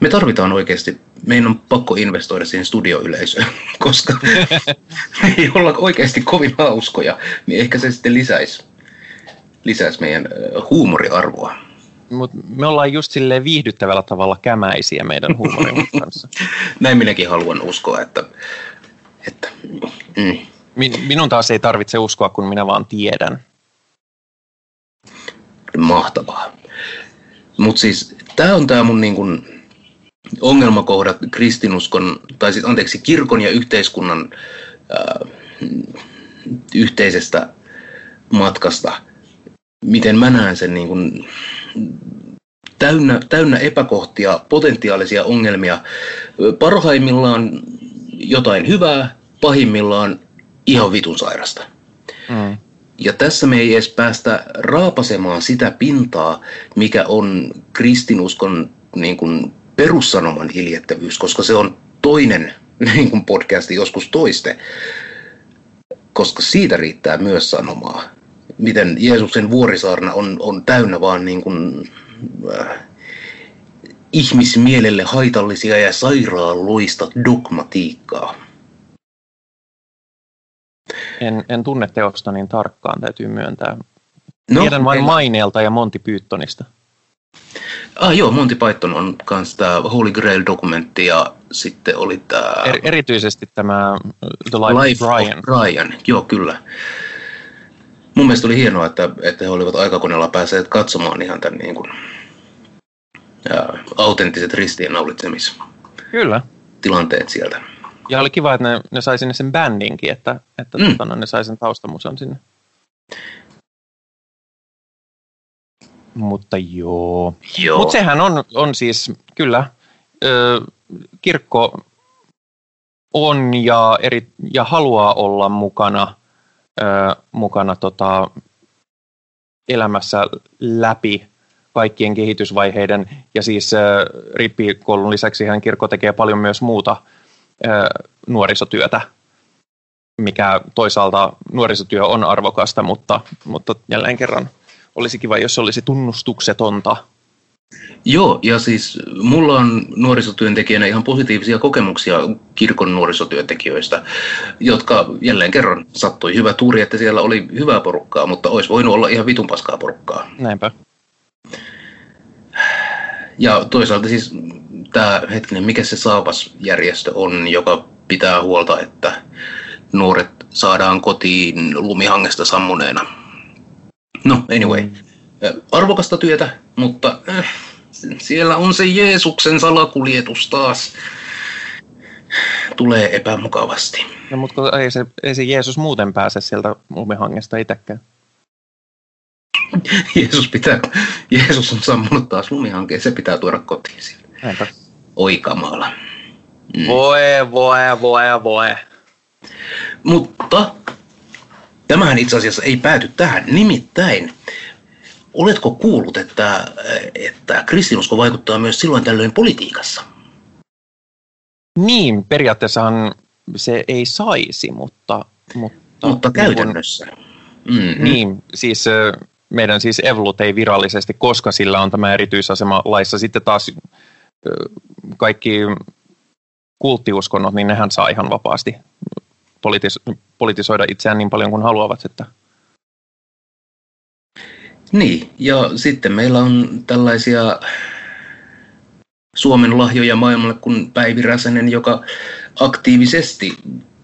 Me tarvitaan oikeasti, meidän on pakko investoida siihen studioyleisöön, [laughs] koska me ei olla oikeasti kovin hauskoja, niin ehkä se sitten lisäisi, lisäisi meidän huumoriarvoa. mutta me ollaan just silleen viihdyttävällä tavalla kämäisiä meidän huumorin [laughs] kanssa. Näin minäkin haluan uskoa, että, että mm, Min, minun taas ei tarvitse uskoa, kun minä vaan tiedän. mahtavaa. Mutta siis tämä on tämä mun niinku ongelmakohdat kristinuskon, tai siis anteeksi, kirkon ja yhteiskunnan ää, yhteisestä matkasta. Miten mä näen sen niinku täynnä, täynnä epäkohtia, potentiaalisia ongelmia. Parhaimmillaan jotain hyvää, pahimmillaan ihan vitun sairasta. Mm. Ja tässä me ei edes päästä raapasemaan sitä pintaa, mikä on kristinuskon niin kuin perussanoman iljettävyys, koska se on toinen [laughs] niin kuin podcasti joskus toiste, koska siitä riittää myös sanomaa. Miten Jeesuksen vuorisaarna on, on täynnä vaan niin kuin, äh, ihmismielelle haitallisia ja sairaaloista dogmatiikkaa. En, en tunne teosta niin tarkkaan, täytyy myöntää. No, Tiedän vain en- maineelta ja Monty Pythonista. Ah joo, Monty Python on myös tämä Holy Grail-dokumentti ja sitten oli tämä Er, erityisesti tämä äh, The Life, Life of Brian. of Brian. Joo, kyllä. Mun mielestä oli hienoa, että, että he olivat aikakoneella päässeet katsomaan ihan tämän niin kuin, ää, autenttiset ristiinnaulitsemistilanteet sieltä. Ja oli kiva, että ne, ne sai sinne sen bändinkin, että, että Mm. tota, no, ne sai sen taustamuson sinne. Mutta joo. Joo. Mutta sehän on, on siis, kyllä, ö, kirkko on ja, eri, ja haluaa olla mukana, ö, mukana tota, elämässä läpi kaikkien kehitysvaiheiden. Ja siis ö, rippikoulun lisäksi hän kirkko tekee paljon myös muuta ö, nuorisotyötä, mikä toisaalta nuorisotyö on arvokasta, mutta, mutta jälleen kerran olisi kiva, jos olisi tunnustuksetonta. Joo, ja siis mulla on nuorisotyöntekijänä ihan positiivisia kokemuksia kirkon nuorisotyöntekijöistä, jotka jälleen kerran sattui hyvä tuuri, että siellä oli hyvää porukkaa, mutta olisi voinut olla ihan vitun paskaa porukkaa. Näinpä. Ja toisaalta siis tämä hetkinen, mikä se Saavas-järjestö on, joka pitää huolta, että nuoret saadaan kotiin lumihangesta sammuneena. No, anyway. Arvokasta työtä, mutta äh, siellä on se Jeesuksen salakuljetus taas. Tulee epämukavasti. No, mutta ei se, ei se Jeesus muuten pääse sieltä lumihangesta itsekään. [laughs] Jeesus, pitää, Jeesus on sammunut taas lumihankeen, se pitää tuoda kotiin sieltä. Näinpä. Oi kamala. Mm. Voi, voi, voi, voi. Mutta tämähän itse asiassa ei pääty tähän. Nimittäin, oletko kuullut, että, että kristinusko vaikuttaa myös silloin tällöin politiikassa? Niin, periaatteessahan se ei saisi, mutta... Mutta, Mutta niin käytännössä. Mm, Niin, siis meidän siis Evlut ei virallisesti, koska sillä on tämä erityisasema laissa. Sitten taas kaikki kulttiuskonnot, niin nehän saa ihan vapaasti politis- politisoida itseään niin paljon kuin haluavat. Että Niin, ja sitten meillä on tällaisia Suomen lahjoja maailmalle kuin Päivi Räsänen, joka aktiivisesti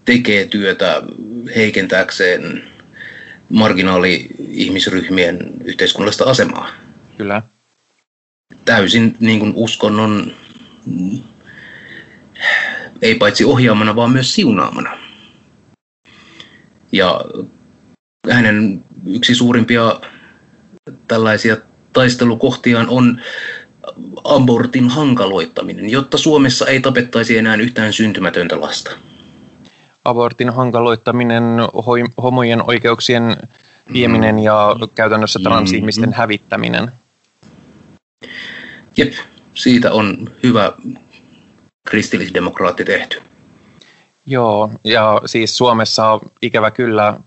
tekee työtä heikentääkseen marginaali-ihmisryhmien yhteiskunnallista asemaa. kyllä, Täysin niin kuin uskonnon, ei paitsi ohjaamana, vaan myös siunaamana. Ja hänen yksi suurimpia tällaisia taistelukohtiaan on abortin hankaloittaminen, jotta Suomessa ei tapettaisi enää yhtään syntymätöntä lasta. Abortin hankaloittaminen, homojen oikeuksien vieminen ja käytännössä transihmisten mm-hmm. hävittäminen. Jep, siitä on hyvä kristillisdemokraatti tehty. Joo, ja siis Suomessa ikävä kyllä,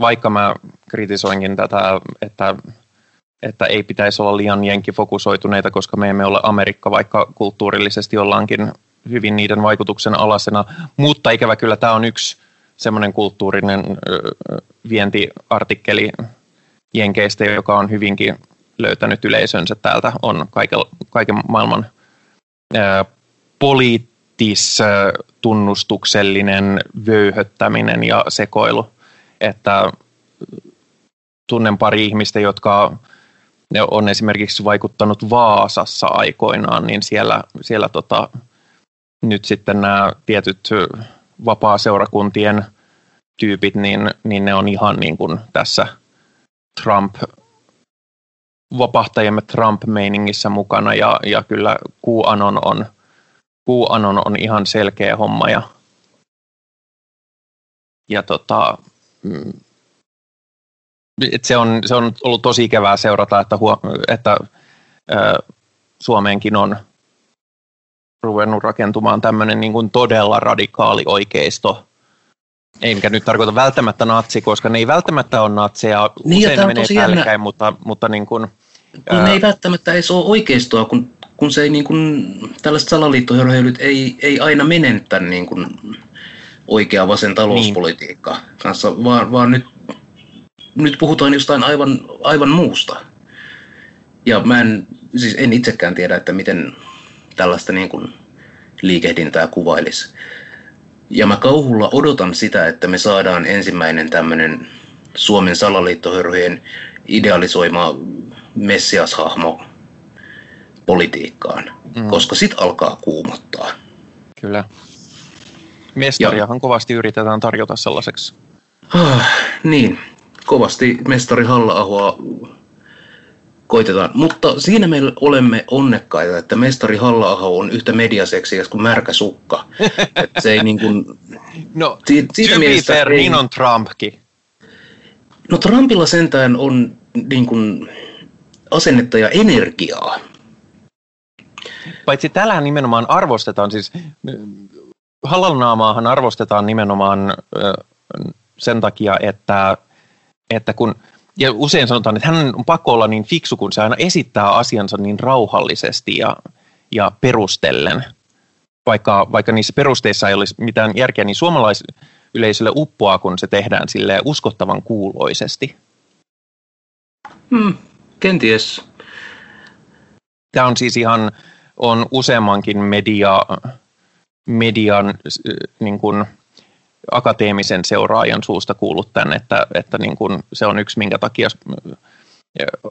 vaikka mä kritisoinkin tätä, että, että ei pitäisi olla liian jenkifokusoituneita, koska me emme ole Amerikka, vaikka kulttuurillisesti ollaankin hyvin niiden vaikutuksen alasena, mutta ikävä kyllä tämä on yksi semmoinen kulttuurinen vientiartikkeli Jenkeistä, joka on hyvinkin löytänyt yleisönsä täältä, on kaiken, kaiken maailman ää, poliittis tunnustuksellinen vöyhöttäminen ja sekoilu. Että tunnen pari ihmistä, jotka ne on esimerkiksi vaikuttanut Vaasassa aikoinaan, niin siellä, siellä tota, nyt sitten nämä tietyt vapaa-seurakuntien tyypit, niin, niin ne on ihan niin kuin tässä Trump, vapahtajamme Trump-meiningissä mukana ja, ja kyllä QAnon on, QAnon on ihan selkeä homma ja, ja tota, mm, et se, on, se on ollut tosi ikävää seurata, että, huo, että ää, Suomeenkin on ruvennut rakentumaan tämmöinen niin kuin todella radikaali oikeisto. Enkä nyt tarkoita välttämättä natsi, koska ne ei välttämättä ole natseja. Niin, Usein ne menee päällekkäin, mutta, mutta niin kuin, ää... ne ei välttämättä edes ole oikeistoa, kun, kun se ei niin kuin, tällaiset salaliittohörheilyt ei, ei aina mene tämän niin kuin, oikea vasen talouspolitiikka niin. kanssa, vaan, vaan nyt, nyt puhutaan jostain aivan, aivan muusta. Ja mä en, siis en itsekään tiedä, että miten tällaista niin kuin liikehdintää kuvailisi. Ja mä kauhulla odotan sitä, että me saadaan ensimmäinen tämmöinen Suomen salaliittohörhyjen idealisoima messiashahmo politiikkaan, mm. koska sit alkaa kuumottaa. Kyllä. Mestariahan ja, kovasti yritetään tarjota sellaiseksi. Ah, niin, kovasti mestari Halla-ahoa koitetaan. Mutta siinä me olemme onnekkaita, että mestari halla on yhtä mediaseksiä kuin märkä sukka. [laughs] että se ei niin kuin, no, siitä, mielessä fair, ei, niin on Trumpkin. No Trumpilla sentään on niin kuin, asennetta ja energiaa. Paitsi täällä nimenomaan arvostetaan, siis halalnaamaahan arvostetaan nimenomaan sen takia, että, että kun – ja usein sanotaan, että hän on pakko olla niin fiksu, kun se aina esittää asiansa niin rauhallisesti ja, ja perustellen. Vaikka, vaikka niissä perusteissa ei olisi mitään järkeä, niin suomalaisyleisölle uppoaa, kun se tehdään sille uskottavan kuuloisesti. Hmm, kenties. Tämä on siis ihan on useammankin media, median niin kuin, akateemisen seuraajan suusta kuullut tämän, että, että niin kuin se on yksi, minkä takia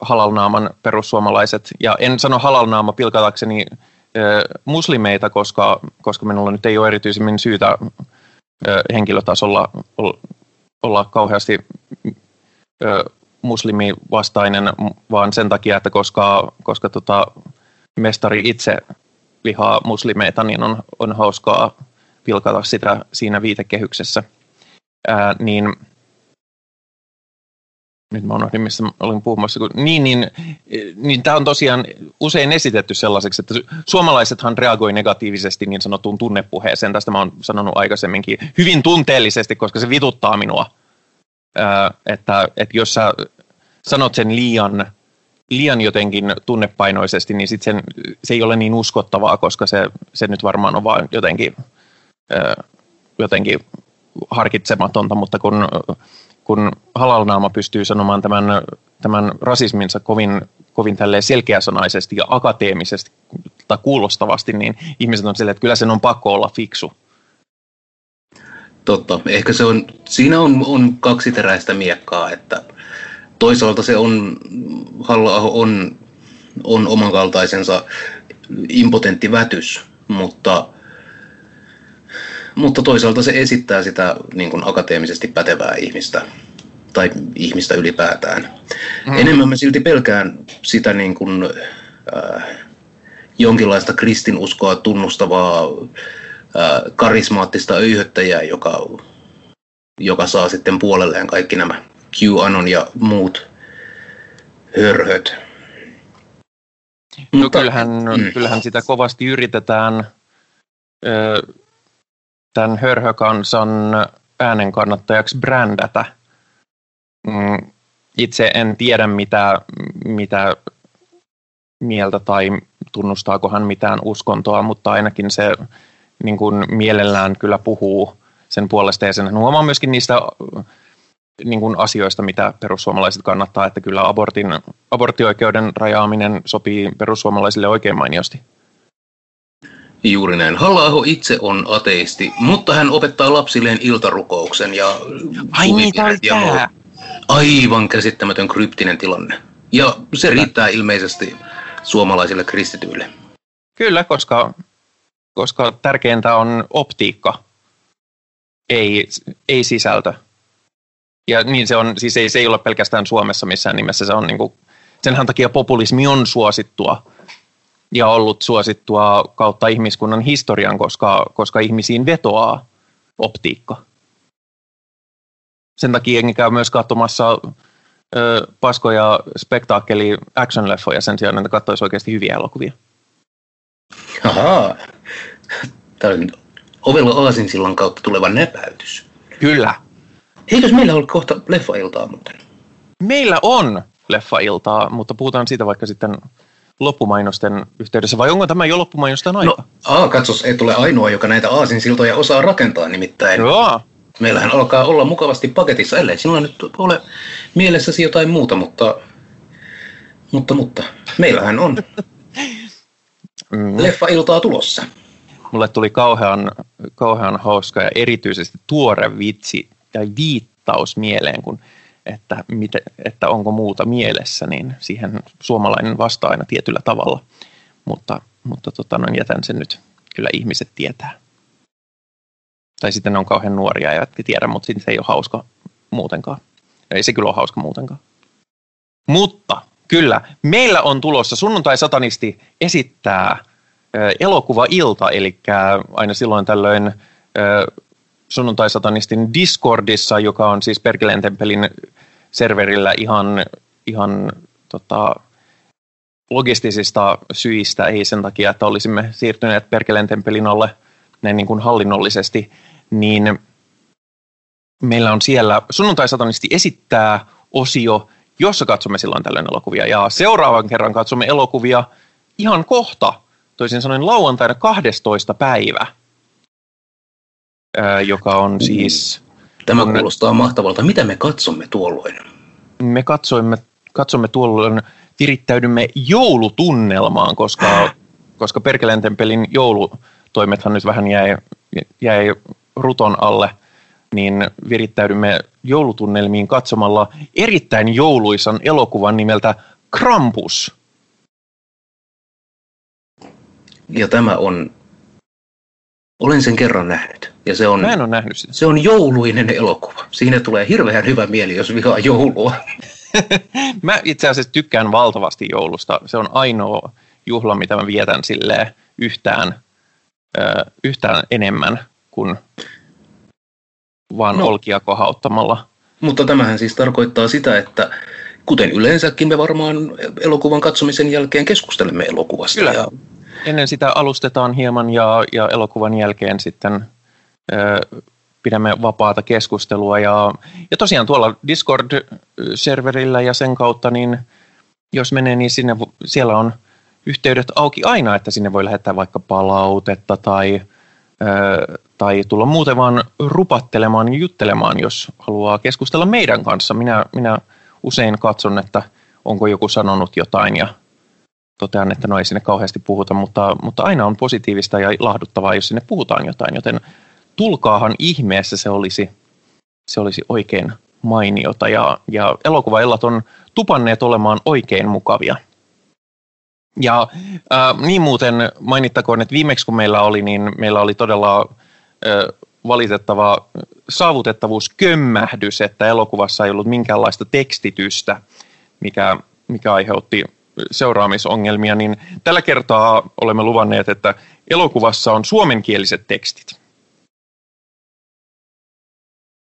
halalnaaman perussuomalaiset, ja en sano halalnaama pilkatakseni muslimeita, koska, koska minulla nyt ei ole erityisemmin syytä henkilötasolla olla kauheasti muslimivastainen, vaan sen takia, että koska, koska tota, mestari itse vihaa muslimeita, niin on, on hauskaa pilkata sitä siinä viitekehyksessä, ää, niin nyt mä unohdin, missä olin puhumassa. Kun, niin, niin, niin tämä on tosiaan usein esitetty sellaiseksi, että suomalaisethan reagoi negatiivisesti niin sanottuun tunnepuheeseen. Tästä mä oon sanonut aikaisemminkin hyvin tunteellisesti, koska se vituttaa minua. Ää, että, että jos sä sanot sen liian, liian jotenkin tunnepainoisesti, niin sit sen, se ei ole niin uskottavaa, koska se, se nyt varmaan on vaan jotenkin jotenkin harkitsematonta, mutta kun, kun halalnaama pystyy sanomaan tämän, tämän rasisminsa kovin, kovin selkeäsanaisesti ja akateemisesti tai kuulostavasti, niin ihmiset on silleen, että kyllä sen on pakko olla fiksu. Totta. Ehkä se on, siinä on, on kaksiteräistä miekkaa, että toisaalta se on, halla on, on omankaltaisensa impotentti vätys, mutta mutta toisaalta se esittää sitä niin kuin akateemisesti pätevää ihmistä tai ihmistä ylipäätään. Mm. Enemmän mä silti pelkään sitä niin kuin, äh, jonkinlaista kristinuskoa tunnustavaa ää, karismaattista öyhöttäjää, joka, joka saa sitten puolelleen kaikki nämä QAnon ja muut hörhöt. No Mutta, kyllähän, mm. kyllähän sitä kovasti yritetään ö, tämän hörhökansan äänen kannattajaksi brändätä. Mm, itse en tiedä, mitä, mitä mieltä tai tunnustaako hän mitään uskontoa, mutta ainakin se niin kuin mielellään kyllä puhuu sen puolesta ja sen huomaa myöskin niistä niin kuin asioista, mitä perussuomalaiset kannattaa, että kyllä abortin, aborttioikeuden rajaaminen sopii perussuomalaisille oikein mainiosti. Juuri näin. halla itse on ateisti, mutta hän opettaa lapsilleen iltarukouksen ja Ai niin, tämä Aivan käsittämätön kryptinen tilanne. Ja se riittää ilmeisesti suomalaisille kristityille. Kyllä, koska, koska tärkeintä on optiikka, ei, ei sisältö. Ja niin se on, siis ei, se ei ole pelkästään Suomessa missään nimessä, se on niin kuin, senhän takia populismi on suosittua ja ollut suosittua kautta ihmiskunnan historian, koska, koska ihmisiin vetoaa optiikka. Sen takia jengi käy myös katsomassa ö, paskoja spektaakkeli action-leffoja sen sijaan, että katsoisi oikeasti hyviä elokuvia. Ahaa. Tämä on ovella Aasinsillan kautta tuleva näpäytys. Kyllä. Eikös meillä ole kohta leffailtaa muuten? Meillä on leffailtaa, mutta puhutaan siitä vaikka sitten loppumainosten yhteydessä, vai onko tämä jo loppumainosten aika? No, aa, katsos, ei tule ainoa, joka näitä aasinsiltoja osaa rakentaa nimittäin. Joo. Meillähän alkaa olla mukavasti paketissa, ellei sinulla nyt ole mielessäsi jotain muuta, mutta, mutta, mutta meillähän on mm. leffa-iltaa tulossa. Mulle tuli kauhean, kauhean hauska ja erityisesti tuore vitsi tai viittaus mieleen, kun että, miten, että onko muuta mielessä, niin siihen suomalainen vastaa aina tietyllä tavalla. Mutta, mutta tota, no, jätän sen nyt, kyllä ihmiset tietää. Tai sitten ne on kauhean nuoria ja tiedä, mutta se ei ole hauska muutenkaan. Ei se kyllä ole hauska muutenkaan. Mutta kyllä, meillä on tulossa sunnuntai-satanisti esittää elokuva-ilta, eli aina silloin tällöin sunnuntai-satanistin Discordissa, joka on siis Perkeleen temppelin serverillä ihan, ihan tota, logistisista syistä, ei sen takia, että olisimme siirtyneet Perkeleen temppelin alle näin niin kuin hallinnollisesti, niin meillä on siellä sunnuntai-satanisti esittää osio, jossa katsomme silloin tällöin elokuvia. Ja seuraavan kerran katsomme elokuvia ihan kohta, toisin sanoen lauantaina 12. päivä joka on siis... Tämä kuulostaa mahtavalta. Mitä me katsomme tuolloin? Me katsoimme, katsomme tuolloin, virittäydymme joulutunnelmaan, koska, koska Perkeleen tempelin joulutoimethan nyt vähän jäi, jäi ruton alle, niin virittäydymme joulutunnelmiin katsomalla erittäin jouluisan elokuvan nimeltä Krampus. Ja tämä on olen sen kerran nähnyt. Ja se on, Mä en ole nähnyt sitä. Se on jouluinen elokuva. Siinä tulee hirveän hyvä mieli, jos vihaa joulua. [laughs] mä itse asiassa tykkään valtavasti joulusta. Se on ainoa juhla, mitä mä vietän silleen yhtään, ö, yhtään enemmän kuin vaan no. olkia kohauttamalla. Mutta tämähän siis tarkoittaa sitä, että kuten yleensäkin me varmaan elokuvan katsomisen jälkeen keskustelemme elokuvasta. Kyllä. Ja ennen sitä alustetaan hieman ja, ja elokuvan jälkeen sitten ö, pidämme vapaata keskustelua. Ja, ja tosiaan tuolla Discord-serverillä ja sen kautta, niin jos menee, niin sinne, siellä on yhteydet auki aina, että sinne voi lähettää vaikka palautetta tai, ö, tai tulla muuten vaan rupattelemaan ja juttelemaan, jos haluaa keskustella meidän kanssa. Minä, minä usein katson, että onko joku sanonut jotain ja totean, että no ei sinne kauheasti puhuta, mutta, mutta aina on positiivista ja lahduttavaa, jos sinne puhutaan jotain, joten tulkaahan ihmeessä se olisi, se olisi oikein mainiota ja, ja elokuvaillat on tupanneet olemaan oikein mukavia. Ja äh, niin muuten mainittakoon, että viimeksi kun meillä oli, niin meillä oli todella äh, valitettava saavutettavuuskömmähdys, että elokuvassa ei ollut minkäänlaista tekstitystä, mikä, mikä aiheutti seuraamisongelmia, niin tällä kertaa olemme luvanneet, että elokuvassa on suomenkieliset tekstit.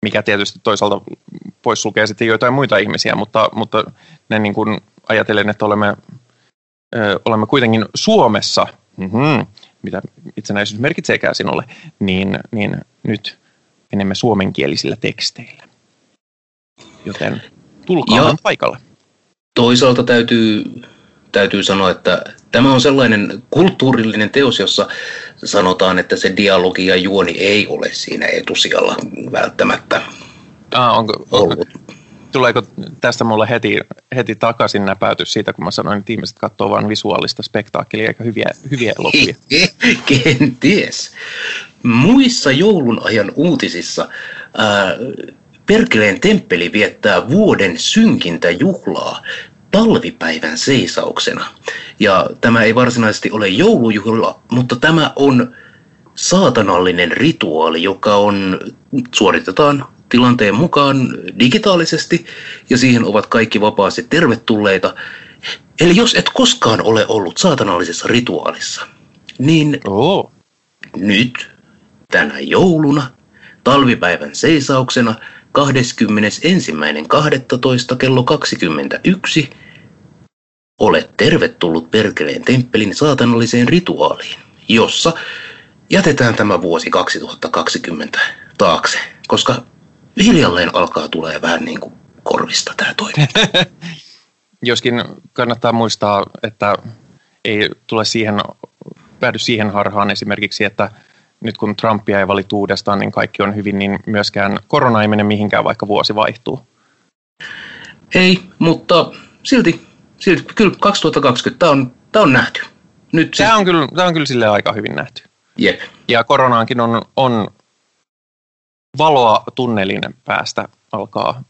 Mikä tietysti toisaalta poissulkee sitten joitain muita ihmisiä, mutta, mutta ne niin kuin ajatellen, että olemme, ö, olemme kuitenkin Suomessa, mm-hmm, mitä itsenäisyys merkitseekään sinulle, niin, niin nyt menemme suomenkielisillä teksteillä. Joten tulkaa paikalle. Toisaalta täytyy, täytyy sanoa, että tämä on sellainen kulttuurillinen teos, jossa sanotaan, että se dialogi ja juoni ei ole siinä etusijalla välttämättä ah, onko, ollut. Tuleeko tästä mulle heti, heti takaisin näpäytys siitä, kun mä sanoin, että ihmiset katsoo vain visuaalista spektaakkelia eikä hyviä, hyviä elokuvia? [laughs] Kenties. Muissa joulun ajan uutisissa ää, Perkeleen temppeli viettää vuoden synkintä juhlaa talvipäivän seisauksena. Ja tämä ei varsinaisesti ole joulujuhla, mutta tämä on saatanallinen rituaali, joka on, suoritetaan tilanteen mukaan digitaalisesti ja siihen ovat kaikki vapaasti tervetulleita. Eli jos et koskaan ole ollut saatanallisessa rituaalissa, niin oh. nyt tänä jouluna talvipäivän seisauksena 21.12. kello 21 olet tervetullut Perkeleen temppelin saatanalliseen rituaaliin, jossa jätetään tämä vuosi 2020 taakse, koska hiljalleen alkaa tulee vähän niin kuin korvista tämä toiminta. [laughs] Joskin kannattaa muistaa, että ei tule siihen, päädy siihen harhaan esimerkiksi, että nyt kun Trumpia ei valittu uudestaan, niin kaikki on hyvin, niin myöskään korona ei mene mihinkään, vaikka vuosi vaihtuu. Ei, mutta silti, silti kyllä 2020 tämä on, tämä on nähty. Nyt tämä, on kyllä, tämä on kyllä sille aika hyvin nähty. Jep. Ja koronaankin on, on valoa tunnelin päästä alkaa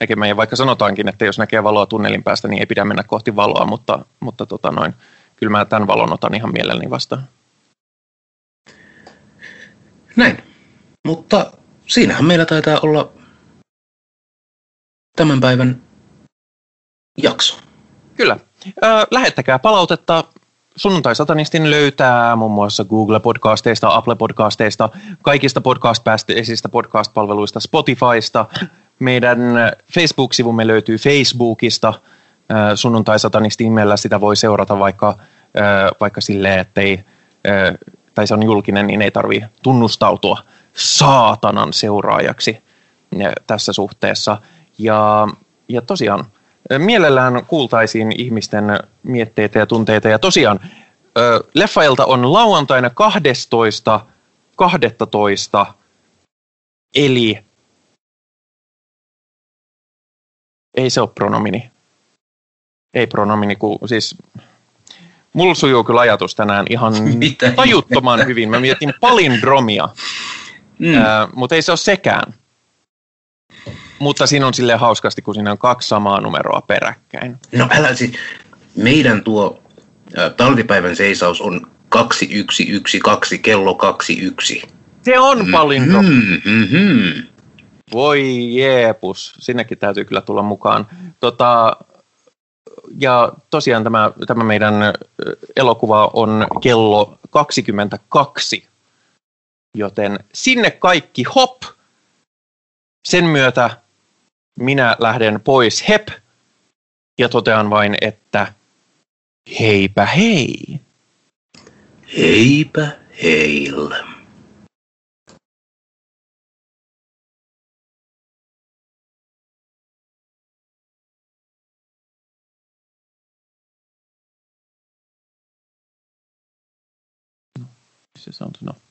näkemään. Ja vaikka sanotaankin, että jos näkee valoa tunnelin päästä, niin ei pidä mennä kohti valoa, mutta, mutta tota noin, kyllä mä tämän valon otan ihan mielelläni vastaan. Näin. Mutta siinähän meillä taitaa olla tämän päivän jakso. Kyllä. lähettäkää palautetta Sunnuntai-satanistin löytää muun muassa Google-podcasteista, Apple-podcasteista, kaikista podcast-päästeisistä podcast-palveluista, Spotifysta. Meidän Facebook-sivumme löytyy Facebookista. Sunnuntai-satanistin nimellä sitä voi seurata vaikka, vaikka silleen, ettei, tai se on julkinen, niin ei tarvitse tunnustautua saatanan seuraajaksi tässä suhteessa. Ja, ja tosiaan Mielellään kuultaisiin ihmisten mietteitä ja tunteita. Ja tosiaan, leffailta on lauantaina 12. 12. Eli ei se ole pronomini. Ei pronomini, kun siis mulla sujuu kyllä ajatus tänään ihan [laughs] Mitä? tajuttoman hyvin. Mä mietin palindromia, mm. äh, mutta ei se ole sekään. Mutta siinä on silleen hauskasti, kun siinä on kaksi samaa numeroa peräkkäin. No älä siis, meidän tuo ä, talvipäivän seisaus on 2112 kello 21. Se on palinko. Mm-hmm, mm-hmm. Voi jeepus, sinnekin täytyy kyllä tulla mukaan. Tota, ja tosiaan tämä, tämä meidän elokuva on kello 22, joten sinne kaikki hop! Sen myötä minä lähden pois hep ja totean vain, että heipä hei. Heipä heille. Se on enough.